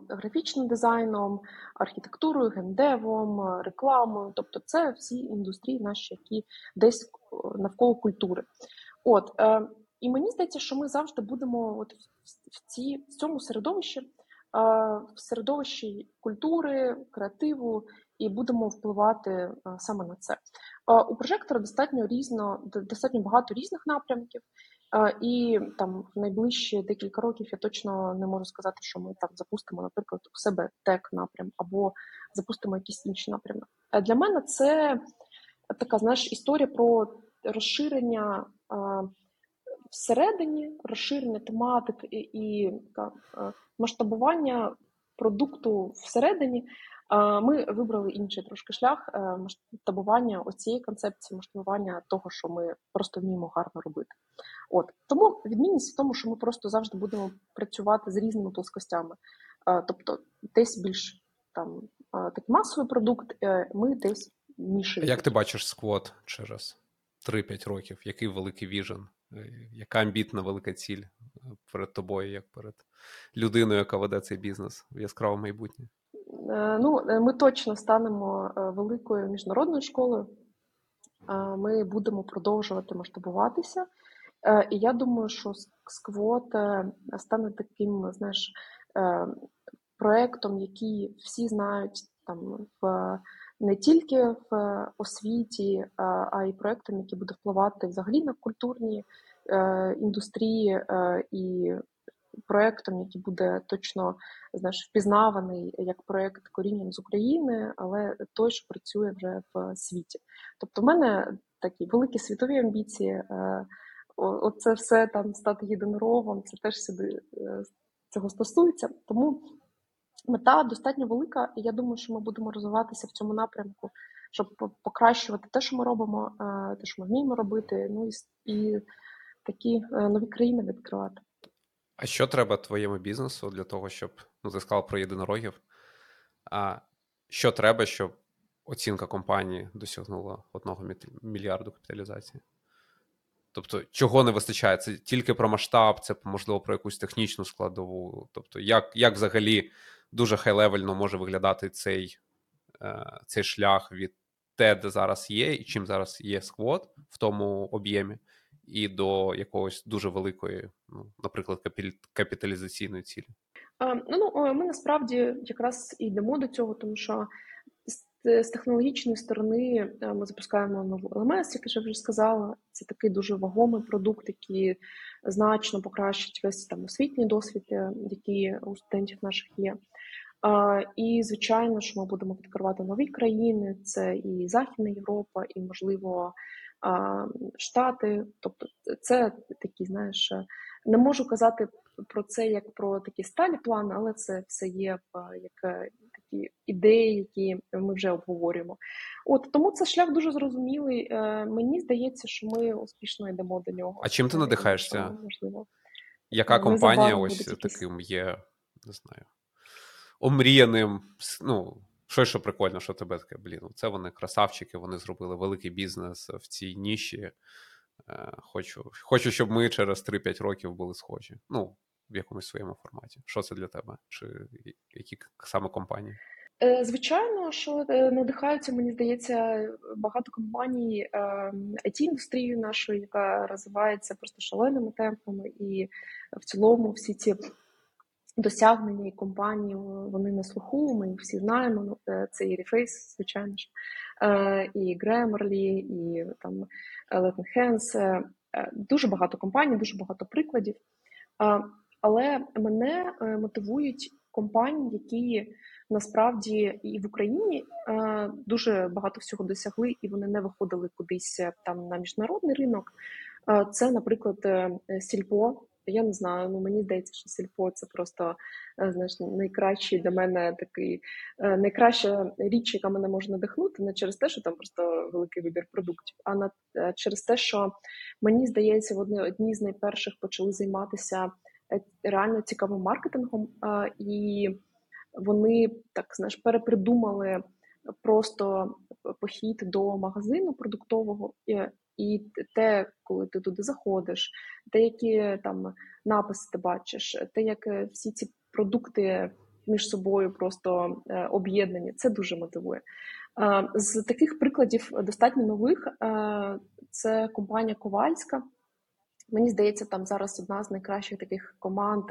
графічним дизайном, архітектурою, геймдевом, рекламою. Тобто, це всі індустрії наші, які десь навколо культури. От е, і мені здається, що ми завжди будемо от в ці в цьому середовищі, в середовищі культури, креативу, і будемо впливати саме на це. У Прожектора достатньо різно, достатньо багато різних напрямків. І там в найближчі декілька років я точно не можу сказати, що ми там запустимо, наприклад, у себе тек напрям або запустимо якісь інші напрями. Для мене це така знаєш історія про розширення всередині, розширення тематик і, і масштабування продукту всередині. Ми вибрали інший трошки шлях е, масштабування оцієї концепції, масштабування того, що ми просто вміємо гарно робити. От тому відмінність в тому, що ми просто завжди будемо працювати з різними плоскостями. Тобто, десь більш там такий масовий продукт, е, ми десь нішеві. Як ти бачиш сквот через 3-5 років? Який великий віжен? Е, яка амбітна велика ціль перед тобою, як перед людиною, яка веде цей бізнес в яскраве майбутнє? Е, ну, е, ми точно станемо е, великою міжнародною школою. Ми будемо продовжувати масштабуватися. І я думаю, що сквот стане таким, знаєш, проектом, який всі знають там в не тільки в освіті, а й проектом, який буде впливати взагалі на культурні індустрії і проектом, який буде точно знаєш, впізнаваний як проект корінням з України, але той, що працює вже в світі. Тобто, в мене такі великі світові амбіції. Е, оце все там стати єдинорогом, це теж сюди е, цього стосується. Тому мета достатньо велика, і я думаю, що ми будемо розвиватися в цьому напрямку, щоб покращувати те, що ми робимо, е, те, що ми вміємо робити, ну і, і такі нові країни відкривати. А що треба твоєму бізнесу для того, щоб ну, ти сказав про єдинорогів? А що треба, щоб оцінка компанії досягнула одного мільярду капіталізації? Тобто, чого не вистачає? Це тільки про масштаб, це можливо про якусь технічну складову. Тобто, як як взагалі дуже хай-левельно може виглядати цей е, цей шлях від те, де зараз є, і чим зараз є сквот в тому об'ємі, і до якогось дуже великої, ну, наприклад, капіталізаційної цілі? Ну, ну ми насправді якраз і йдемо до цього, тому що з технологічної сторони е, ми запускаємо нову ЛМС, як я вже сказала. Це такий дуже вагомий продукт, який значно покращить весь там освітній досвід, е, який у студентів наших є. І, звичайно, що ми будемо відкривати нові країни, це і Західна Європа, і, можливо, Штати. Тобто, це такі, знаєш, не можу казати про це як про такі сталі плани, але це все є як е, такі ідеї, які ми вже обговорюємо. От тому це шлях дуже зрозумілий. Е, мені здається, що ми успішно йдемо до нього. А чим ти надихаєшся? Можливо. Яка компанія ось таким є, не знаю, омріяним, ну, що що прикольно, що тебе таке, блін, це вони красавчики, вони зробили великий бізнес в цій ніші. Е, хочу, хочу, щоб ми через 3-5 років були схожі. Ну, в якомусь своєму форматі. Що це для тебе? Чи які саме компанії? Е, звичайно, що е, надихаються, мені здається, багато компаній it індустрією нашою, яка розвивається просто шаленими темпами, і в цілому всі ці досягнення і компанії вони на слуху. Ми всі знаємо. Ну, це і Reface, звичайно ж, і Grammarly, і там Latin Hands. Дуже багато компаній, дуже багато прикладів. Але мене е, мотивують компанії, які насправді і в Україні е, дуже багато всього досягли, і вони не виходили кудись е, там на міжнародний ринок. Це, наприклад, Сільпо. Я не знаю, ну мені здається, що сільпо це просто знаєш, найкращий для мене такий найкраща річ, яка мене може надихнути, не через те, що там просто великий вибір продуктів, а на через те, що мені здається, вони одні з найперших почали займатися Е, реально цікавим маркетингом, і вони так знаєш, перепридумали просто похід до магазину продуктового. І те, коли ти туди заходиш, те, які там написи ти бачиш, те, як е, всі ці продукти між собою просто е, об'єднані, це дуже мотивує. З таких прикладів достатньо нових це компанія Ковальська. Мені здається, там зараз одна з найкращих таких команд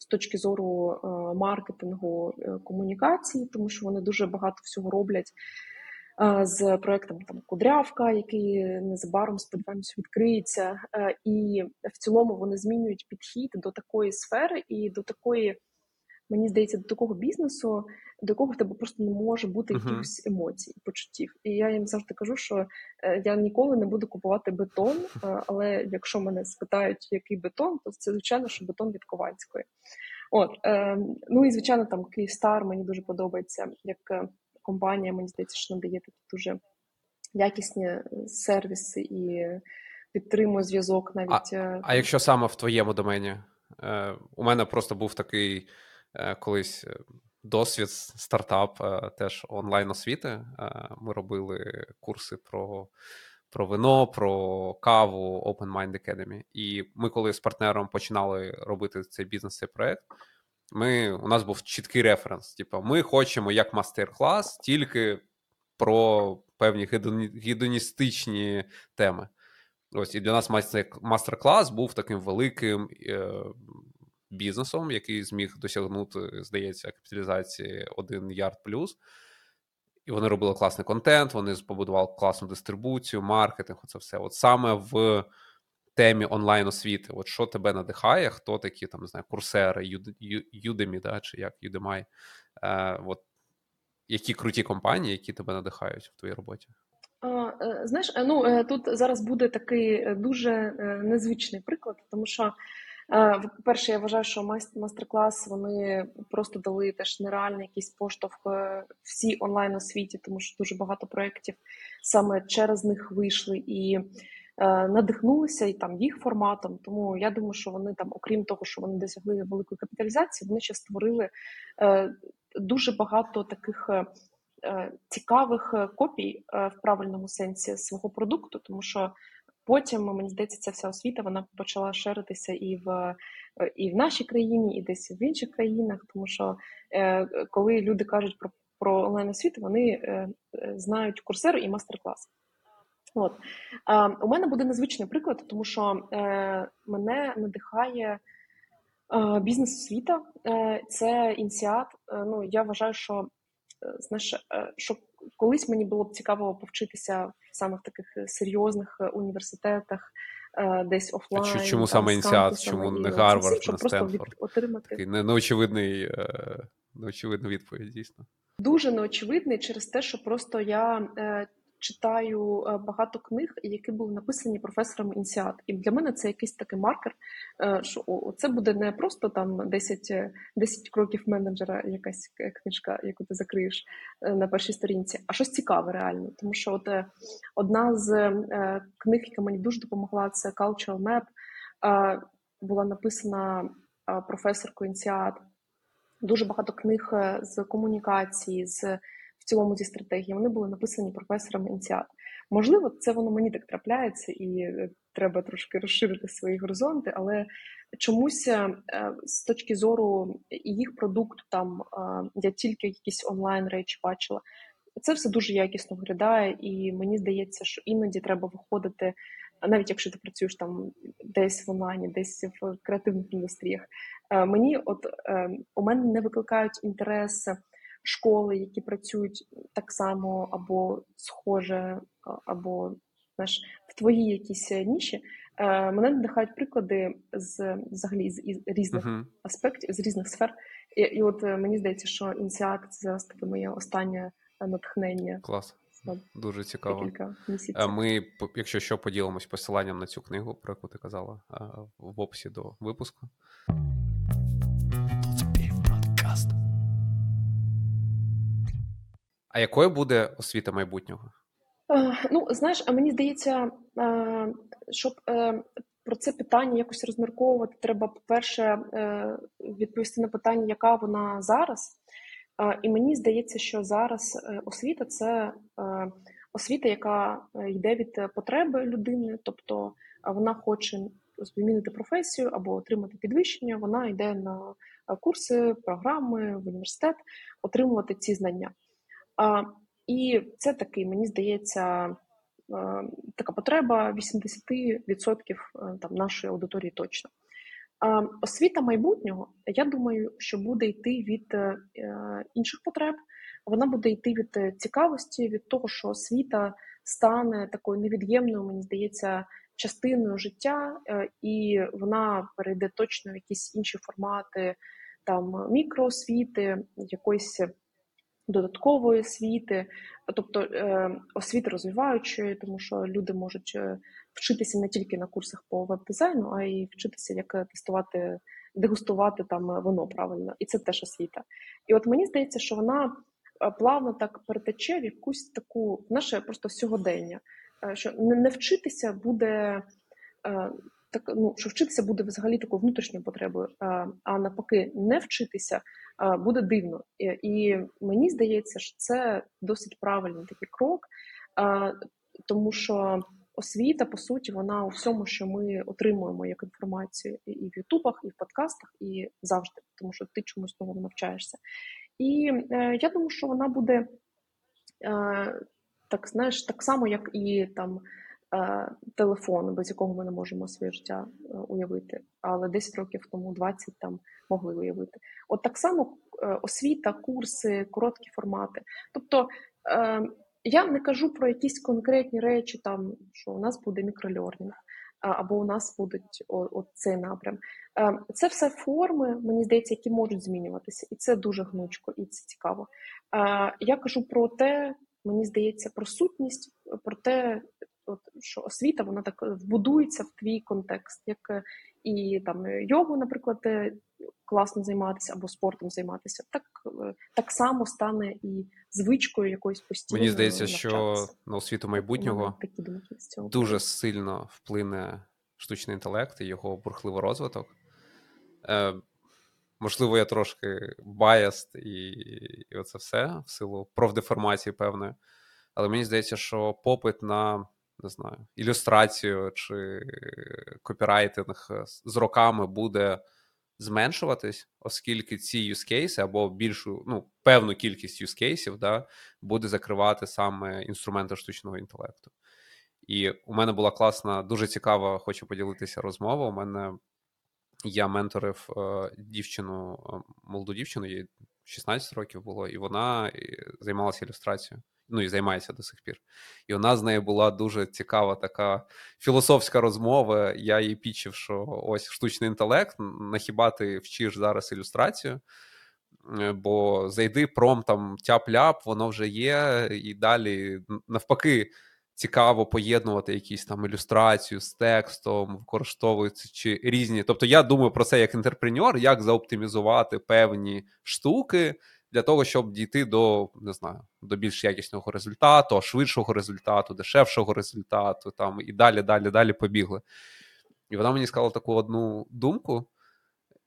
з точки зору е, маркетингу е, комунікації, тому що вони дуже багато всього роблять е, з проектом там Кудрявка, який незабаром сподіваємось відкриється, і в цілому вони змінюють підхід до такої сфери і до такої мені здається, до такого бізнесу, до якого в тебе просто не може бути uh-huh. якихось емоцій, почуттів. І я їм завжди кажу, що е, я ніколи не буду купувати бетон, е, але якщо мене спитають, який бетон, то це звичайно, що бетон від Ковальської. От е, ну і звичайно, там Київстар мені дуже подобається як е, компанія. Мені здається, що надає такі дуже якісні сервіси і підтримує зв'язок навіть. А, а якщо саме в твоєму домені? Е, У мене просто був такий Е, колись е, досвід стартап е, теж онлайн освіти. Ми робили курси про. Про вино, про каву, Open Mind Academy. І ми, коли з партнером починали робити цей бізнес, цей проект, ми, у нас був чіткий референс. Типу, ми хочемо як мастер-клас тільки про певні гедоністичні теми. Ось і для нас мастер-клас був таким великим бізнесом, який зміг досягнути, здається, капіталізації 1 ярд плюс. І вони робили класний контент, вони побудували класну дистрибуцію, маркетинг, оце все. От саме в темі онлайн освіти, от що тебе надихає, хто такі там не знаю, курсери, Udemy, да, чи як Udemy, е, от які круті компанії, які тебе надихають в твоїй роботі? Е, знаєш, е, ну е, тут зараз буде такий дуже незвичний приклад, тому що по-перше, я вважаю, що майстер-клас вони просто дали теж нереальний якийсь поштовх всій онлайн освіті, тому що дуже багато проєктів саме через них вийшли. І надихнулися і там їх форматом. Тому я думаю, що вони там, окрім того, що вони досягли великої капіталізації, вони ще створили дуже багато таких. Цікавих копій в правильному сенсі свого продукту, тому що Потім мені здається, ця вся освіта вона почала ширитися і в і в нашій країні, і десь в інших країнах, тому що е, коли люди кажуть про про онлайн освіту, вони е, знають курсери і мастер-клас. От е, у мене буде незвичний приклад, тому що е, мене надихає е, бізнес-освіта, е, це ініціат. Е, ну я вважаю, що знаєш, що колись мені було б цікаво повчитися саме в таких е, серйозних е, університетах, е, десь офлайн. А чому там, саме ініціат, чому не Гарвард, не Стенфорд? отримати Такий неочевидний, неочевидна відповідь, дійсно. Дуже неочевидний через те, що просто я читаю е, багато книг, які були написані професором інсіат. І для мене це якийсь такий маркер, е, що це буде не просто там 10 10 е, кроків менеджера, якась книжка, яку ти закриєш на першій сторінці, а щось цікаве реально. Тому що от одна з книг, яка мені дуже допомогла, це Cultural Map. була написана професоркою INSEAD. Дуже багато книг з комунікації, з в цілому зі стратегії. Вони були написані професором INSEAD. Можливо, це воно мені так трапляється, і треба трошки розширити свої горизонти, але чомусь е, з точки зору їх продукту, там я тільки якісь онлайн речі бачила. Це все дуже якісно виглядає, і мені здається, що іноді треба виходити, навіть якщо ти працюєш там десь в онлайні, десь в креативних індустріях. Е, мені, от е, у мене не викликають інтерес школи, які працюють так само або схоже, або знаєш, в твоїй якійсь ніші. Е, мене надихають приклади з взагалі з різних uh-huh. аспектів, з різних сфер. І, і от мені здається, що ініціат це зараз таке моє останнє натхнення. Клас. Дуже цікаво. Ми, якщо що, поділимось посиланням на цю книгу, про яку ти казала в описі до випуску. А якою буде освіта майбутнього? Ну, знаєш, а мені здається, щоб е, про це питання якось розмірковувати, треба, по-перше, е, відповісти на питання, яка вона зараз. І мені здається, що зараз е, освіта це освіта, яка йде від потреби людини, тобто вона хоче змінити професію або отримати підвищення, вона йде на курси, програми в університет, отримувати ці знання. І це такий, мені здається, така потреба 80% там нашої аудиторії точно. Освіта майбутнього, я думаю, що буде йти від е, інших потреб. Вона буде йти від цікавості, від того, що освіта стане такою невід'ємною, мені здається, частиною життя, е, і вона перейде точно в якісь інші формати там мікроосвіти, якоїсь додаткової освіти, тобто е, освіти розвиваючої, тому що люди можуть е, вчитися не тільки на курсах по веб-дизайну, а й вчитися, як тестувати, дегустувати там вино правильно, і це теж освіта. І от мені здається, що вона е, плавно так перетече в якусь таку наше просто сьогодення, що не вчитися буде так ну що вчитися буде взагалі такою внутрішньою потребою, а, навпаки, не вчитися буде дивно. І, мені здається, що це досить правильний такий крок, тому що освіта, по суті, вона у всьому, що ми отримуємо як інформацію і в Ютубах, і в подкастах, і завжди, тому що ти чомусь новому навчаєшся. І е, я думаю, що вона буде. Е, так знаєш, так само, як і там телефон, без якого ми не можемо своє життя е, уявити, але 10 років тому 20 там могли уявити. От так само е, освіта, курси, короткі формати. Тобто я не кажу про якісь конкретні речі, там що у нас буде мікрольорнінг. Або у нас будуть цей напрям. Це все форми, мені здається, які можуть змінюватися, і це дуже гнучко, і це цікаво. Я кажу про те, мені здається, про сутність, про те, от, що освіта вона так вбудується в твій контекст, як е, і там йогу, наприклад, е, класно займатися або спортом займатися, так е, так само стане і звичкою якоюсь постійно. Мені здається, що на освіту майбутнього такі думки з цього дуже сильно вплине штучний інтелект і його бурхливий розвиток. Е, Можливо, я трошки баяст і і оце все в силу профдеформації певної. Але мені здається, що попит на не знаю, ілюстрацію чи копірайтинг з роками буде зменшуватись, оскільки ці юзкейси або більшу, ну, певну кількість юзкейсів да, буде закривати саме інструменти штучного інтелекту. І у мене була класна, дуже цікава, хочу поділитися розмова. У мене я менторив е, дівчину, е, молоду дівчину, їй 16 років було, і вона е, займалася ілюстрацією ну і займається до сих пір. І у нас з нею була дуже цікава така філософська розмова. Я їй пічив, що ось штучний інтелект, на хіба ти вчиш зараз ілюстрацію? Е, бо зайди промптом тяп-ляп, воно вже є, і далі навпаки. Цікаво поєднувати якісь там ілюстрацію з текстом, використовуючи різні. Тобто, я думаю про це як інтерпренер, як заоптимізувати певні штуки для того, щоб дійти до не знаю, до більш якісного результату, швидшого результату, дешевшого результату, там і далі, далі, далі побігли. І вона мені сказала таку одну думку,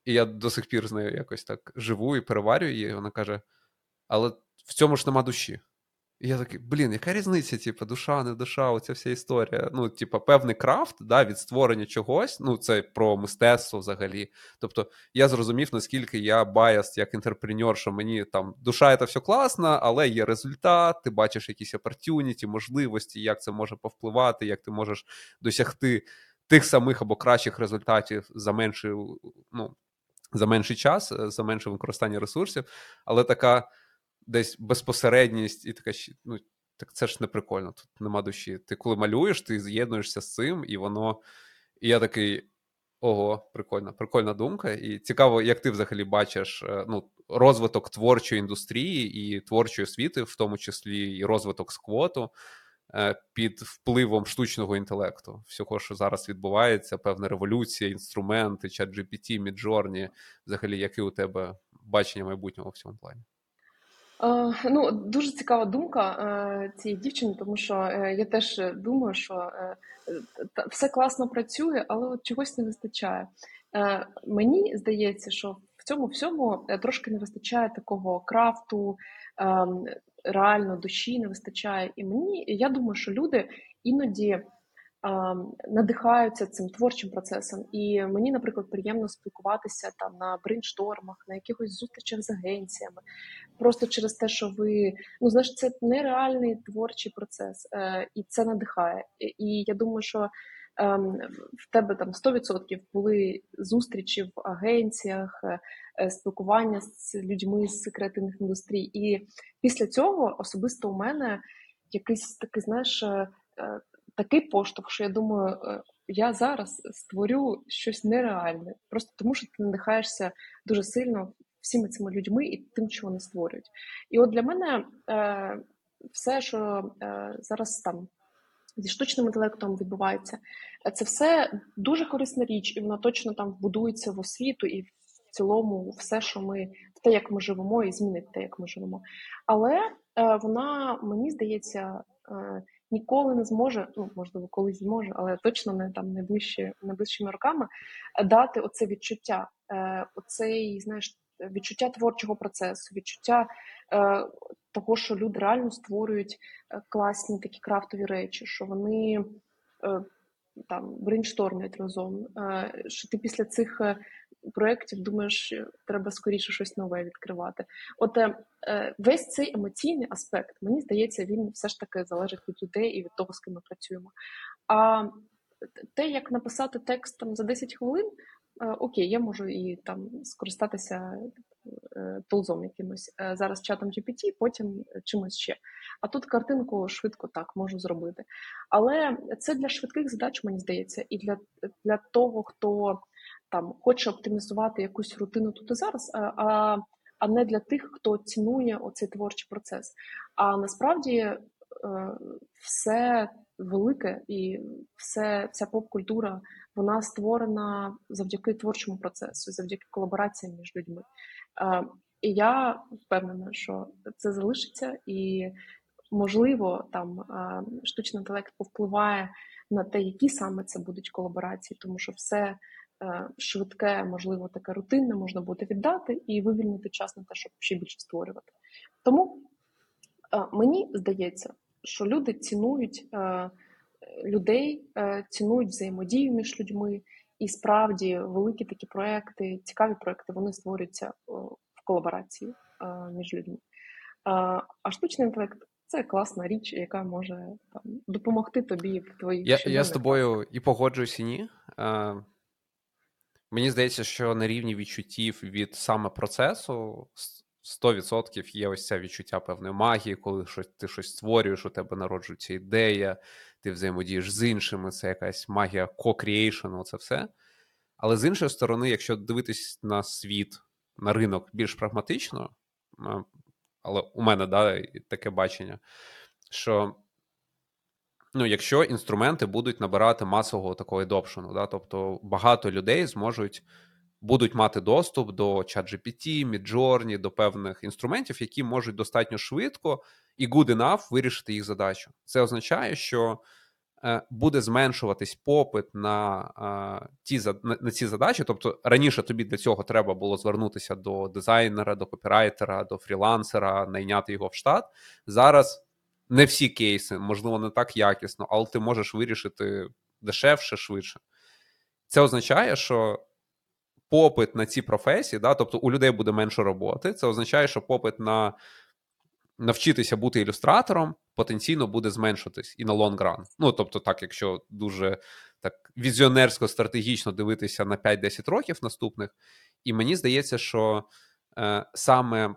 і я до сих пір з нею якось так живу і переварюю її. Вона каже: Але в цьому ж нема душі. І я такий, блін, яка різниця, типу, душа, не душа, оця вся історія. Ну, типу, певний крафт да, від створення чогось, ну, це про мистецтво взагалі. Тобто, я зрозумів, наскільки я баяст як інтерпренер, що мені там душа це все класно, але є результат, ти бачиш якісь опортюніті, можливості, як це може повпливати, як ти можеш досягти тих самих або кращих результатів за менший, ну, за менший час, за менше використання ресурсів, але така десь безпосередність і така ну, так це ж не прикольно, тут нема душі. Ти коли малюєш, ти з'єднуєшся з цим, і воно. І я такий. Ого, прикольна, прикольна думка. І цікаво, як ти взагалі бачиш е, ну, розвиток творчої індустрії і творчої освіти, в тому числі і розвиток сквоту е, під впливом штучного інтелекту. Всього, що зараз відбувається, певна революція, інструменти, чат GPT, Midjourney, взагалі, яке у тебе бачення майбутнього в цьому плані? Е, ну, дуже цікава думка е, цієї дівчини, тому що е, я теж думаю, що все класно працює, але от чогось не вистачає. Мені здається, що в цьому всьому трошки не вистачає такого крафту, реально душі не вистачає. І мені я думаю, що люди іноді надихаються цим творчим процесом. І мені, наприклад, приємно спілкуватися там на брейнштормах, на якихось зустрічах з агенціями, просто через те, що ви ну знаєш, це нереальний творчий процес, е, і це надихає. І я думаю, що. Ем, в тебе там 100% були зустрічі в агенціях, е, спілкування з людьми з креативних індустрій. І після цього особисто у мене якийсь такий, знаєш, е, такий поштовх, що я думаю, е, я зараз створю щось нереальне, просто тому що ти надихаєшся дуже сильно всіми цими людьми і тим, що вони створюють. І от для мене е, все, що е, зараз там. Зі штучним інтелектом відбувається, це все дуже корисна річ, і вона точно там вбудується в освіту і в цілому все, що ми в те, як ми живемо, і змінить те, як ми живемо. Але е, вона мені здається е, ніколи не зможе, ну можливо, колись зможе, але точно не там найближчі найближчими роками е, дати оце відчуття, е, оцей знаєш, відчуття творчого процесу, відчуття е, того, що люди реально створюють класні такі крафтові речі, що вони там брейнштормлять разом. Що ти після цих проєктів думаєш, треба скоріше щось нове відкривати. От е, е, весь цей емоційний аспект, мені здається, він все ж таки залежить від людей і від того, з ким ми працюємо. А те, як написати текст там за 10 хвилин, е, окей, я можу і там скористатися тулзом якимось зараз чатом GPT, потім чимось ще. А тут картинку швидко так можу зробити. Але це для швидких задач, мені здається, і для, для того, хто там хоче оптимізувати якусь рутину тут і зараз, а а не для тих, хто цінує оцей творчий процес. А насправді е, все велике і все, вся поп-культура вона створена завдяки творчому процесу, завдяки колабораціям між людьми. Е, і я впевнена, що це залишиться, і можливо, там е, штучний інтелект повпливає на те, які саме це будуть колаборації, тому що все Е, швидке, можливо, таке рутинне можна буде віддати і вивільнити час на те, щоб ще більше створювати. Тому е, мені здається, що люди цінують е, людей, цінують взаємодію між людьми, і справді великі такі проекти, цікаві проекти, вони створюються в колаборації між людьми. А штучний інтелект. Це класна річ, яка може там допомогти тобі в твоїх. Я я з тобою і погоджуюсь, і ні. Мені здається, що на рівні відчуттів від саме процесу 100% є ось це відчуття певної магії, коли щось, ти щось створюєш, у тебе народжується ідея, ти взаємодієш з іншими, це якась магія co-creation, це все. Але з іншої сторони, якщо дивитись на світ, на ринок більш прагматично, але у мене да, таке бачення, що ну, якщо інструменти будуть набирати масового такого адопшену, да, тобто багато людей зможуть будуть мати доступ до ChatGPT, Midjourney, до певних інструментів, які можуть достатньо швидко і good enough вирішити їх задачу. Це означає, що Е, буде зменшуватись попит на ті на, на ці задачі. Тобто раніше тобі для цього треба було звернутися до дизайнера, до копірайтера, до фрілансера, найняти його в штат. Зараз не всі кейси, можливо, не так якісно, але ти можеш вирішити дешевше, швидше. Це означає, що попит на ці професії, да, тобто у людей буде менше роботи. Це означає, що попит на навчитися бути ілюстратором потенційно буде зменшитись і на long run. Ну тобто, так, якщо дуже так візіонерсько стратегічно дивитися на 5-10 років наступних, і мені здається, що е, саме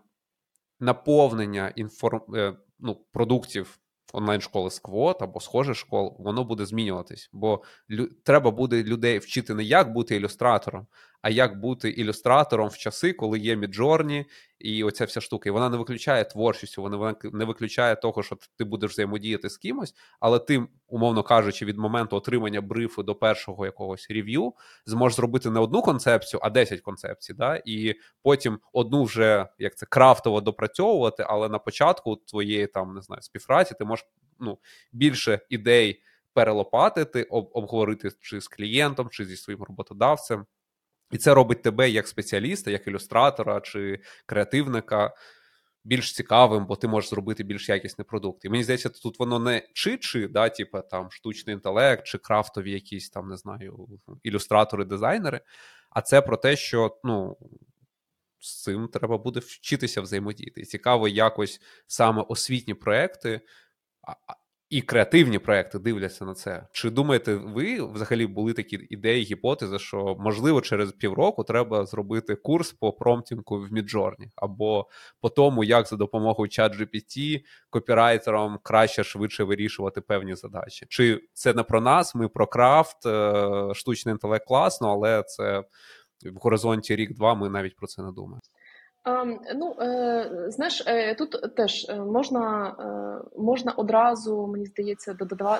наповнення інформ... е, ну, продуктів онлайн-школи Skvot або схожих школ, воно буде змінюватись, бо лю... треба буде людей вчити не як бути ілюстратором, а як бути ілюстратором в часи, коли є Midjourney і оця вся штука. І вона не виключає творчістю, вона не виключає того, що ти будеш взаємодіяти з кимось, але ти, умовно кажучи, від моменту отримання брифу до першого якогось рев'ю зможеш зробити не одну концепцію, а 10 концепцій. Да? І потім одну вже як це крафтово допрацьовувати, але на початку твоєї там не знаю співпраці ти можеш ну, більше ідей перелопатити, об, обговорити чи з клієнтом, чи зі своїм роботодавцем. І це робить тебе як спеціаліста, як ілюстратора чи креативника більш цікавим, бо ти можеш зробити більш якісний продукт. І мені здається, тут воно не чи-чи, да, типу там штучний інтелект, чи крафтові якісь там, не знаю, ілюстратори, дизайнери. А це про те, що ну. З цим треба буде вчитися взаємодіяти. І цікаво, якось саме освітні проекти і креативні проекти дивляться на це. Чи думаєте, ви взагалі були такі ідеї, гіпотези, що можливо через півроку треба зробити курс по промптінгу в Midjourney, або по тому, як за допомогою ChatGPT копірайтерам краще швидше вирішувати певні задачі? Чи це не про нас? Ми про крафт, е, штучний інтелект класно, але це в горизонті рік-два. Ми навіть про це не думаємо. Ну, е, знаєш, е, тут теж е, можна можна одразу, мені здається,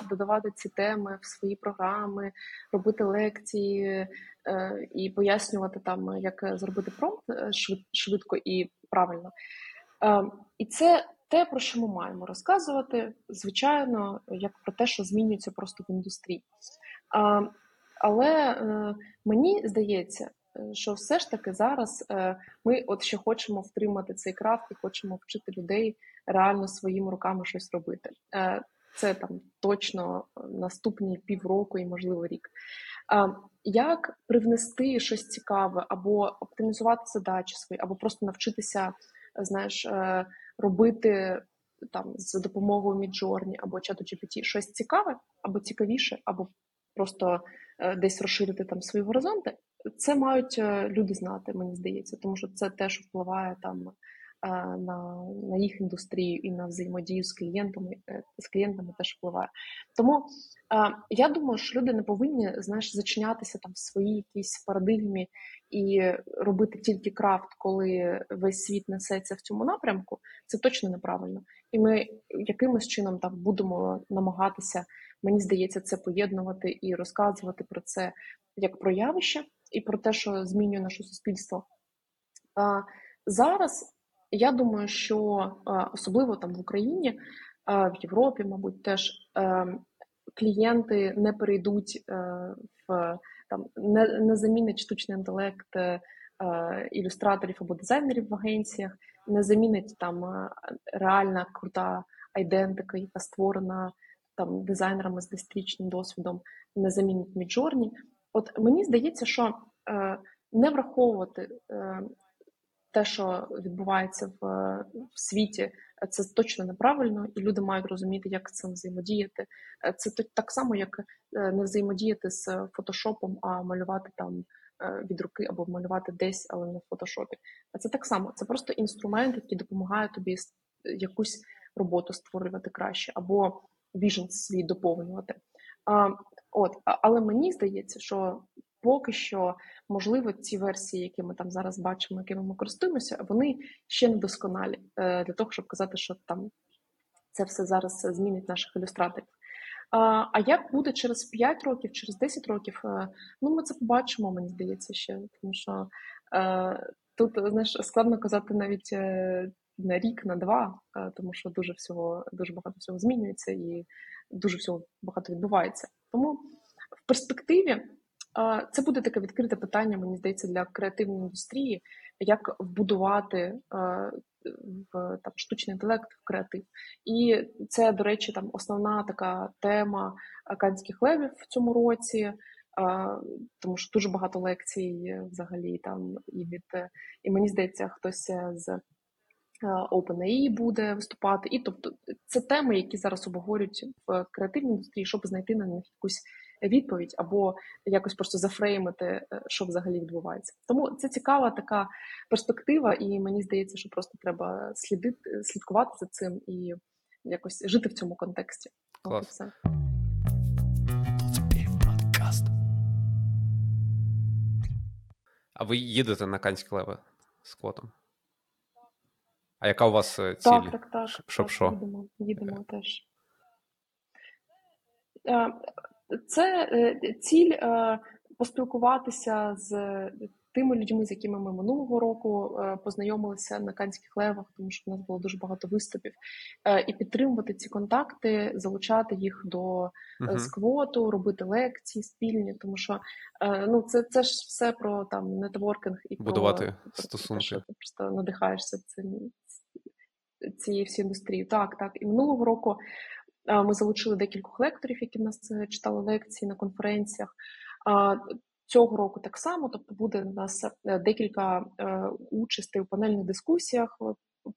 додавати ці теми в свої програми, робити лекції і пояснювати там, як зробити промпт швидко і правильно. І це те, про що ми маємо розказувати, звичайно, як про те, що змінюється просто в індустрії. Але мені здається, що все ж таки зараз е, ми от ще хочемо втримати цей крафт і хочемо вчити людей реально своїми руками щось робити. Е, це там точно наступні півроку і, можливо, рік. Як привнести щось цікаве, або оптимізувати задачі свої, або просто навчитися, знаєш, е, робити там з допомогою Midjourney або чату GPT щось цікаве, або цікавіше, або просто десь розширити там свої горизонти. Це мають е, люди знати, мені здається, тому що це теж впливає там е, на на їх індустрію і на взаємодію з клієнтами е, з клієнтами теж впливає. Тому я думаю, що люди не повинні знаєш, зачинятися там в своїй якійсь парадигмі і робити тільки крафт, коли весь світ несеться в цьому напрямку. Це точно неправильно. І ми якимось чином там будемо намагатися, мені здається, це поєднувати і розказувати про це як про явище і про те, що змінює наше суспільство. Зараз я думаю, що особливо там в Україні, в Європі, мабуть, теж е, клієнти не перейдуть е, в там, не, не замінить штучний інтелект е, ілюстраторів або дизайнерів в агенціях, не замінить там реальна крута айдентика, яка створена там дизайнерами з десятирічним досвідом, не замінить Midjourney. От мені здається, що е, не враховувати е, те, що відбувається в, в світі, це точно неправильно, і люди мають розуміти, як цим взаємодіяти. Е, це так само, як е, не взаємодіяти з фотошопом, а малювати там е, від руки або малювати десь, але не в фотошопі. Це так само. Це просто інструмент, який допомагає тобі якусь роботу створювати краще, або віжен свій доповнювати. От, але мені здається, що поки що, можливо, ці версії, які ми там зараз бачимо, якими ми користуємося, вони ще не досконалі е, для того, щоб казати, що там це все зараз змінить наших ілюстраторів. А як буде через 5 років, через 10 років? Е, ну, ми це побачимо, мені здається, ще тому що е, тут знаєш, складно казати навіть на рік, на два, тому що дуже всього, дуже багато всього змінюється і дуже всього багато відбувається. Тому в перспективі це буде таке відкрите питання, мені здається, для креативної індустрії, як вбудувати в там штучний інтелект в креатив. І це, до речі, там основна така тема канських левів в цьому році. Тому що дуже багато лекцій взагалі там і від і мені здається, хтось з OpenAI буде виступати. І тобто це теми, які зараз обговорюють в креативній індустрії, щоб знайти на них якусь відповідь або якось просто зафреймити, е, що взагалі відбувається. Тому це цікава така перспектива, і мені здається, що просто треба слідити, слідкувати за цим і якось жити в цьому контексті. Клас. А ви їдете на Канські леви з квотом? А яка у вас е, ціль? Так, так, так. Щоб що? Їдемо, їдемо теж. Е, це е, ціль е, поспілкуватися з тими людьми, з якими ми минулого року е, познайомилися на канських левах, тому що в нас було дуже багато виступів, і підтримувати ці контакти, залучати їх до сквоту, робити лекції спільні, тому що ну це це ж все про там нетворкінг і будувати про, стосунки. Про, що ти просто надихаєшся цим цією всією індустрією. Так, так і минулого року. Ми залучили декількох лекторів, які в нас е, читали лекції на конференціях. Цього року так само, тобто буде у нас е, декілька е, участей у панельних дискусіях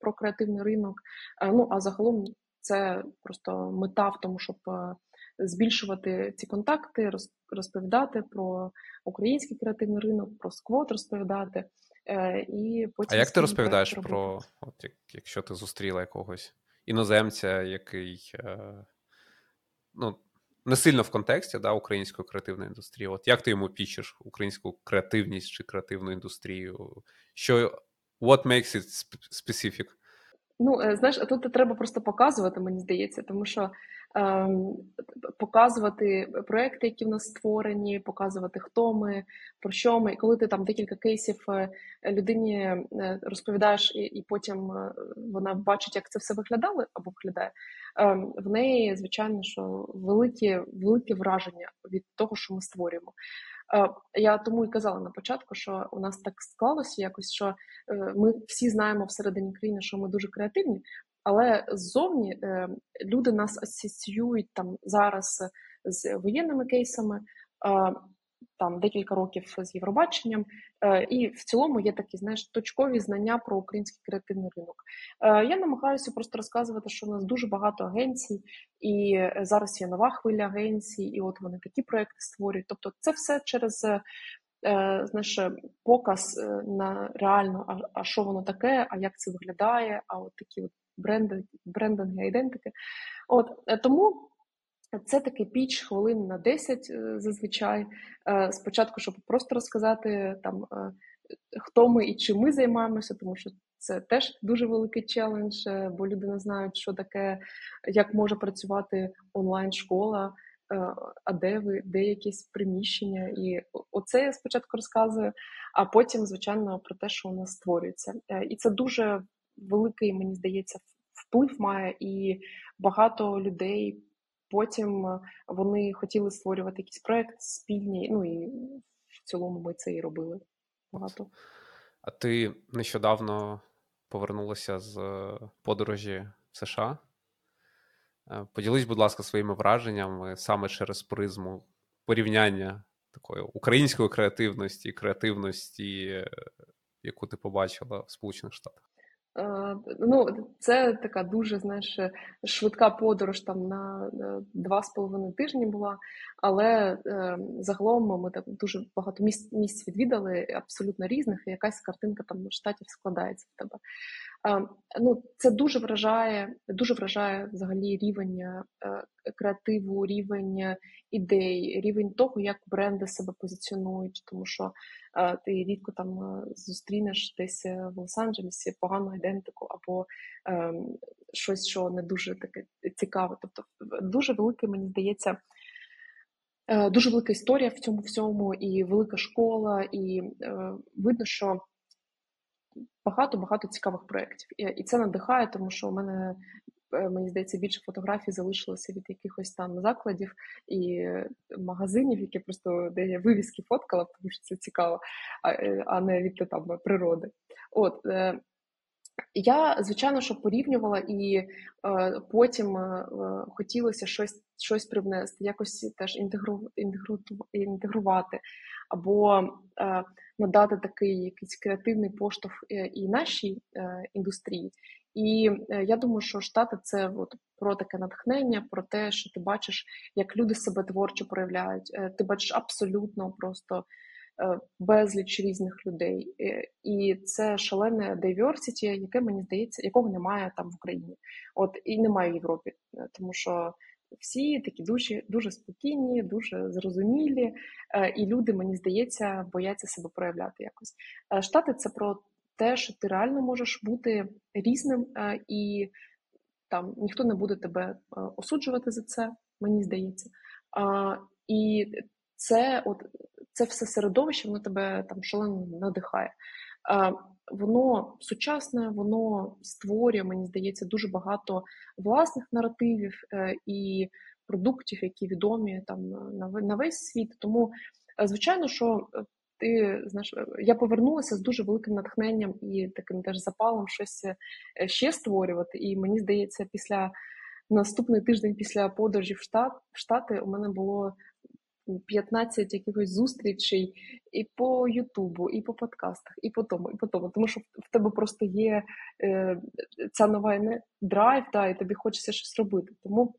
про креативний ринок. Ну а загалом це просто мета в тому, щоб збільшувати ці контакти, розповідати про український креативний ринок, про сквот розповідати. І потім А як ти розповідаєш про от якщо ти зустріла якогось? іноземця, який е, ну, не сильно в контексті да, української креативної індустрії. От як ти йому пічеш українську креативність чи креативну індустрію? Що what makes it specific? Ну, е, знаєш, тут треба просто показувати, мені здається, тому що ем, показувати проекти, які в нас створені, показувати, хто ми, про що ми. І коли ти там декілька кейсів е, людині е, розповідаєш, і і потім вона бачить, як це все виглядало або виглядає, ем, в неї, звичайно, що великі, велике враження від того, що ми створюємо. Е, я тому і казала на початку, що у нас так склалося якось, що е, ми всі знаємо всередині країни, що ми дуже креативні, але ззовні е, люди нас асоціюють там зараз з воєнними кейсами там декілька років з Євробаченням, е, і в цілому є такі знаєш точкові знання про український креативний ринок. Е, я намагаюся просто розказувати, що у нас дуже багато агенцій, і зараз є нова хвиля агенцій, і от вони такі проекти створюють. Тобто, це все через. Е, знаєш, показ на реально, а, а що воно таке, а як це виглядає, а от такі от бренди, брендинги, ідентики. От тому це такий піч хвилин на 10 е, зазвичай. Е, спочатку, щоб просто розказати там, е, хто ми і чим ми займаємося, тому що це теж дуже великий челендж, бо люди не знають, що таке, як може працювати онлайн-школа, а де ви, де якісь приміщення. І оце я спочатку розказую, а потім, звичайно, про те, що у нас створюється. І це дуже великий, мені здається, вплив має, і багато людей. Потім е, вони хотіли створювати якийсь проект спільні. Ну і в цілому ми це і робили багато. А ти нещодавно повернулася з е, подорожі в США? Е, поділись, будь ласка, своїми враженнями саме через призму порівняння такої української креативності і креативності, яку ти побачила в Сполучених Штатах. Е, ну, це така дуже знаєш, швидка подорож там на два з половиною тижні була, але е, загалом ми так дуже багато місць місць відвідали, абсолютно різних, і якась картинка там штатів складається в тебе. Е, ну, Це дуже вражає, дуже вражає взагалі рівень е, креативу, рівень ідей, рівень того, як бренди себе позиціонують, тому що е, ти рідко там зустрінеш десь в Лос-Анджелесі погану ідентику або ем, щось, що не дуже таке цікаве. Тобто, дуже велике, мені здається. Дуже велика історія в цьому всьому, і велика школа, і е, видно, що багато-багато цікавих проєктів. І це надихає, тому що у мене. Мені здається, більше фотографій залишилося від якихось там закладів і магазинів, які просто де я вивіски фоткала, тому що це цікаво, а не від там природи. От я, звичайно, що порівнювала, і е, потім е, хотілося щось щось привнести, якось теж інтегру, інтегру, інтегрувати, або е, надати такий якийсь креативний поштовх е, і нашій е, індустрії. І я думаю, що штати це от про таке натхнення, про те, що ти бачиш, як люди себе творчо проявляють. Ти бачиш абсолютно просто безліч різних людей, і це шалене diversity, яке мені здається, якого немає там в Україні, от і немає в Європі, тому що. Всі такі дуже дуже спокійні, дуже зрозумілі, і люди, мені здається, бояться себе проявляти якось. Штати це про те, що ти реально можеш бути різним, і там ніхто не буде тебе осуджувати за це, мені здається. І це от це все середовище, воно тебе там шалено надихає. Воно сучасне, воно створює, мені здається, дуже багато власних наративів е, і продуктів, які відомі там на весь світ. Тому, е, звичайно, що е, ти знаєш, я повернулася з дуже великим натхненням і таким теж запалом щось ще створювати. І мені здається, після наступний тиждень після подорожі в штат в штати у мене було 15 якихось зустрічей і по Ютубу, і по подкастах, і по тому, і по тому. Тому що в тебе просто є е, ця нова драйв, да, і тобі хочеться щось робити. Тому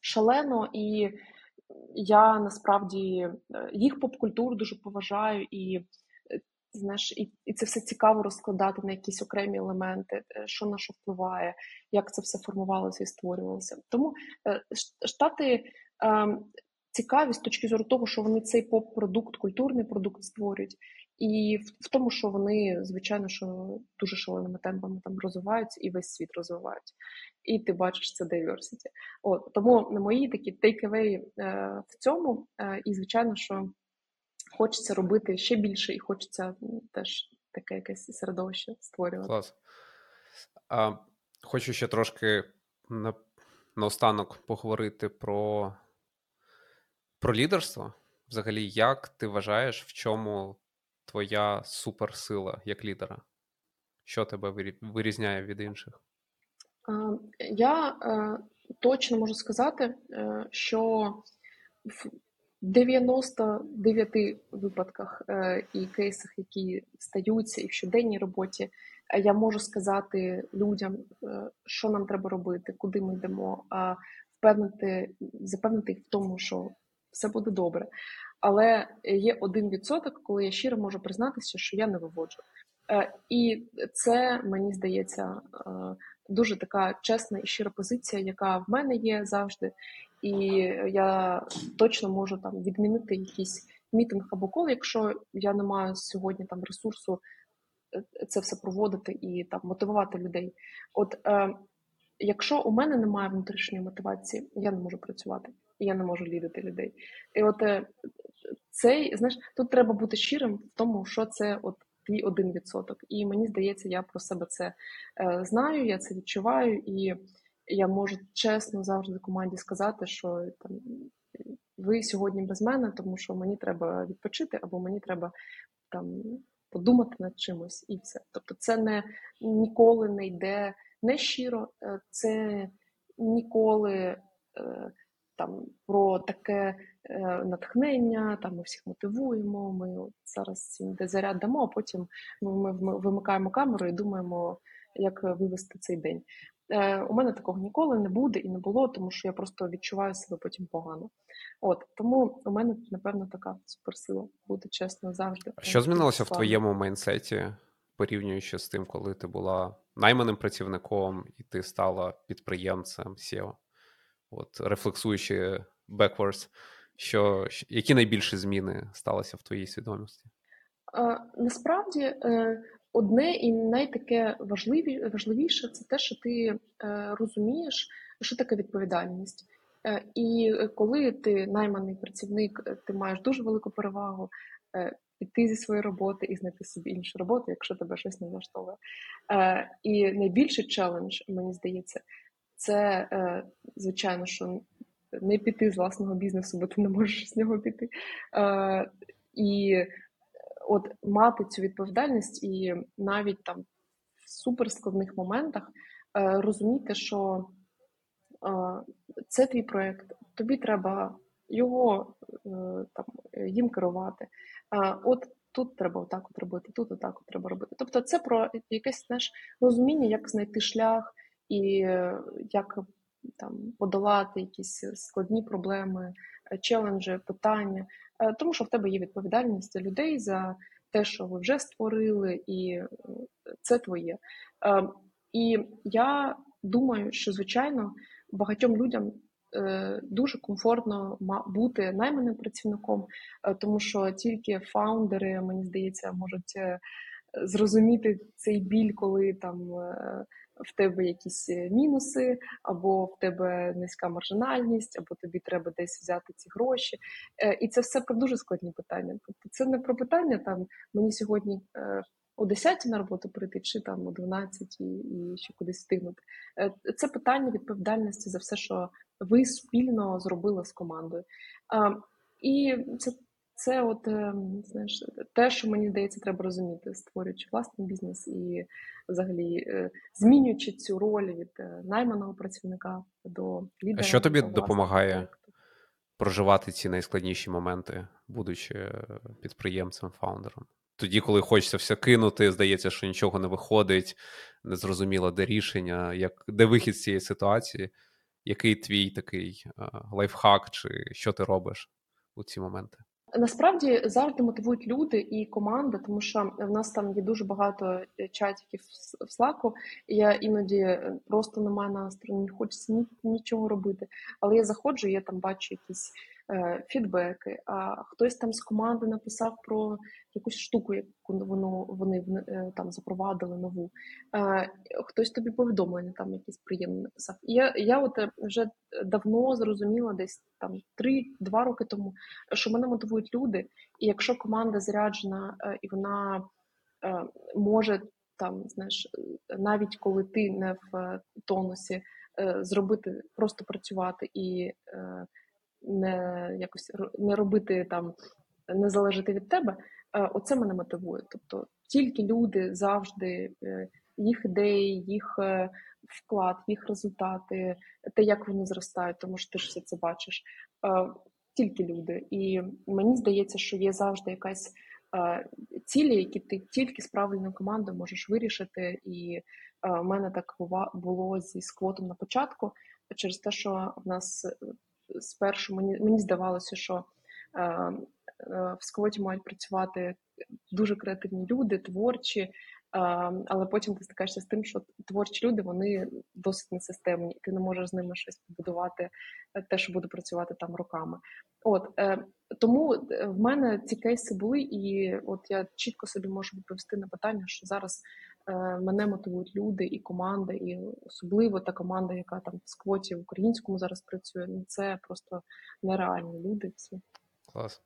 шалено і я насправді е, їх поп-культуру дуже поважаю і. Е, знаєш, і і це все цікаво розкладати на якісь окремі елементи, е, що на що впливає, як це все формувалося і створювалося. Тому штати ем, цікаві з точки зору того, що вони цей поп-продукт, культурний продукт створюють, і в, в тому, що вони, звичайно, що дуже шаленими темпами там розвиваються і весь світ розвивають. І ти бачиш це diversity. От тому на мої такі take-away е, в цьому, е, і звичайно, що хочеться робити ще більше, і хочеться теж таке якесь середовище створювати. Клас. А, Хочу ще трошки на наостанок поговорити про про лідерство, взагалі, як ти вважаєш, в чому твоя суперсила як лідера? Що тебе вирізняє від інших? Я е, точно можу сказати, е, що в 99 випадках е, і кейсах, які стаються і в щоденній роботі, я можу сказати людям, що нам треба робити, куди ми йдемо, впевнити, запевнити їх в тому, що все буде добре. Але є один відсоток, коли я щиро можу признатися, що я не виводжу. Е, і це мені здається е, дуже така чесна і щира позиція, яка в мене є завжди. І я точно можу там відмінити якийсь мітинг або кол, якщо я не маю сьогодні там ресурсу е, це все проводити і там мотивувати людей. От якщо у мене немає внутрішньої мотивації, я не можу працювати і я не можу лідити людей. І от е, цей, знаєш, тут треба бути щирим в тому, що це от твій один відсоток. І мені здається, я про себе це е, знаю, я це відчуваю, і я можу чесно завжди команді сказати, що там ви сьогодні без мене, тому що мені треба відпочити, або мені треба там подумати над чимось, і все. Тобто, це не ніколи не йде не щиро, е, це ніколи там про таке е, натхнення, там ми всіх мотивуємо. Ми зараз де заряд дамо, а потім ми вимикаємо камеру і думаємо, як вивести цей день. Е, у мене такого ніколи не буде і не було, тому що я просто відчуваю себе потім погано. От тому у мене напевно така суперсила буде чесно завжди. Що змінилося в твоєму майнсеті, порівнюючи з тим, коли ти була найманим працівником і ти стала підприємцем SEO? От рефлексуючи backwards, що які найбільші зміни сталися в твоїй свідомості? А, Насправді е, одне і найтаке важливі, важливіше це те, що ти е, розумієш, що таке відповідальність. Е, і коли ти найманий працівник, ти маєш дуже велику перевагу. піти зі своєї роботи і знайти собі іншу роботу, якщо тебе щось не влаштовує. І найбільший челендж, мені здається, це звичайно, що не піти з власного бізнесу, бо ти не можеш з нього піти. Е, І от мати цю відповідальність і навіть там в суперскладних моментах е, розуміти, що е, це твій проєкт, тобі треба його е, там їм керувати. Е, от тут треба отак от робити, тут отак от треба робити. Тобто, це про якесь знаєш, розуміння, як знайти шлях і як там подолати якісь складні проблеми, е, челенджі, питання, е, тому що в тебе є відповідальність за людей за те, що ви вже створили, і е, це твоє. І я думаю, що звичайно багатьом людям. Дуже комфортно бути найманим працівником, тому що тільки фаундери, мені здається, можуть зрозуміти цей біль, коли там в тебе якісь е, мінуси, або в тебе низька маржинальність, або тобі треба десь взяти ці гроші. Е, і це все про дуже складні питання. Тобто це не про питання там мені сьогодні. Е, о 10 на роботу прийти, чи там о 12 і, і ще кудись встигнути. Це питання відповідальності за все, що ви спільно зробили з командою. І це це от ем, знаєш, те, що мені здається, треба розуміти, створюючи власний бізнес і взагалі е, змінюючи цю роль від е, найманого працівника до лідера. А що тобі допомагає проєкту. проживати ці найскладніші моменти, будучи е, підприємцем, фаундером? Тоді, коли хочеться все кинути, здається, що нічого не виходить, незрозуміло, де рішення, як де вихід з цієї ситуації, який твій такий лайфхак, чи що ти робиш у ці моменти? Насправді завжди мотивують люди і команда, тому що в нас там є дуже багато чатів в Slack, і Я іноді е, просто немає настрою, не хочеться нічого робити. Але я заходжу, я там бачу якісь Е, фідбеки, а хтось там з команди написав про якусь штуку, яку воно вони е, там запровадили нову. Е, хтось тобі повідомлення там якісь приємне написав. І я я от вже давно зрозуміла, десь там 3-2 роки тому, що мене мотивують люди, і якщо команда заряджена і вона може там, знаєш, навіть коли ти не в тонусі, зробити просто працювати і не якось не робити там, не залежати від тебе, е, оце мене мотивує. Тобто тільки люди завжди, е, їх ідеї, їх е, вклад, їх результати, те, як вони зростають, тому що ти ж все це бачиш. Тільки люди. І мені здається, що є завжди якась цілі, які ти тільки з правильною командою можеш вирішити. І в мене так було зі сквотом на початку, через те, що в нас спершу мені мені здавалося, що е, е, в сквоті мають працювати дуже креативні люди, творчі, е, але потім ти стикаєшся з тим, що творчі люди вони досить несистемні, і ти не можеш з ними щось побудувати, те, що буде працювати там роками. От тому в мене ці кейси були, і от я чітко собі можу відповісти на питання, що зараз Е, мене мотивують люди і команда, і особливо та команда, яка там в сквоті в українському зараз працює. Ну це просто нереальні люди. Всі клас.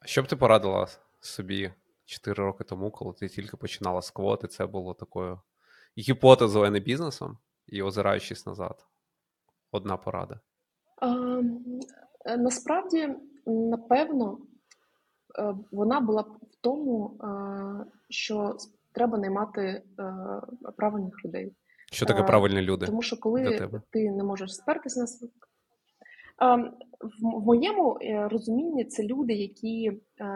А що б ти порадила собі 4 роки тому, коли ти тільки починала сквоти? Це було такою гіпотезою, а не бізнесом, і озираючись назад, одна порада. А, е, Насправді, напевно, е, вона була в тому, що треба наймати е, правильних людей. Що таке е, правильні люди? Тому що коли ти не можеш спертися на свій. Ем, в моєму е, розумінні це люди, які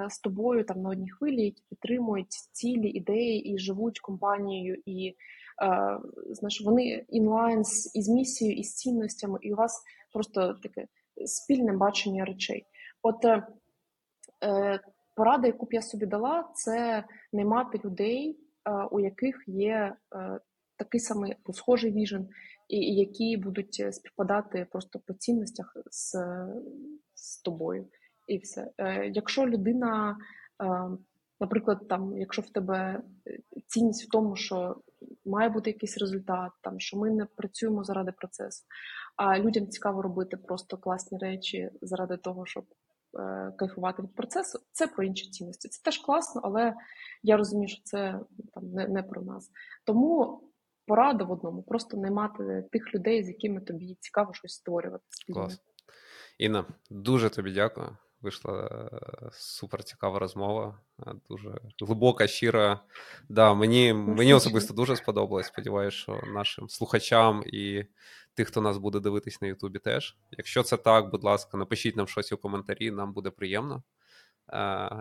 з тобою там на одній хвилі, які підтримують цілі ідеї і живуть компанією, і знаєш, вони інлайн з із місією, і з цінностями, і у вас просто таке спільне бачення речей. От порада, яку б я собі дала, це не мати людей, у яких є е, такий самий схожий віжен, і які будуть е, співпадати просто по цінностях з, з тобою. І все. Е, якщо людина, наприклад, там, якщо в тебе цінність в тому, що має бути якийсь результат, там що ми не працюємо заради процесу, а людям цікаво робити просто класні речі заради того, щоб е, кайфувати від процесу. Це про інші цінності. Це теж класно, але я розумію, що це там не, не про нас. Тому порада в одному: просто наймати тих людей, з якими тобі цікаво щось створювати. спільно. Клас. Інна, дуже тобі дякую. Вийшла е, супер цікава розмова, е, дуже глибока, щира. Да, мені, мені особисто дуже сподобалось. Сподіваюся, що нашим слухачам і тих, хто нас буде дивитись на Ютубі, теж. Якщо це так, будь ласка, напишіть нам щось у коментарі, нам буде приємно. Е,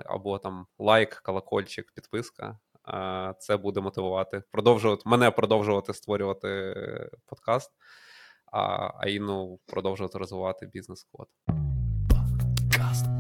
Або там лайк, колокольчик, підписка. Е, Це буде мотивувати, продовжувати мене продовжувати створювати подкаст, а Інну продовжувати розвивати бізнес-код. Podcast.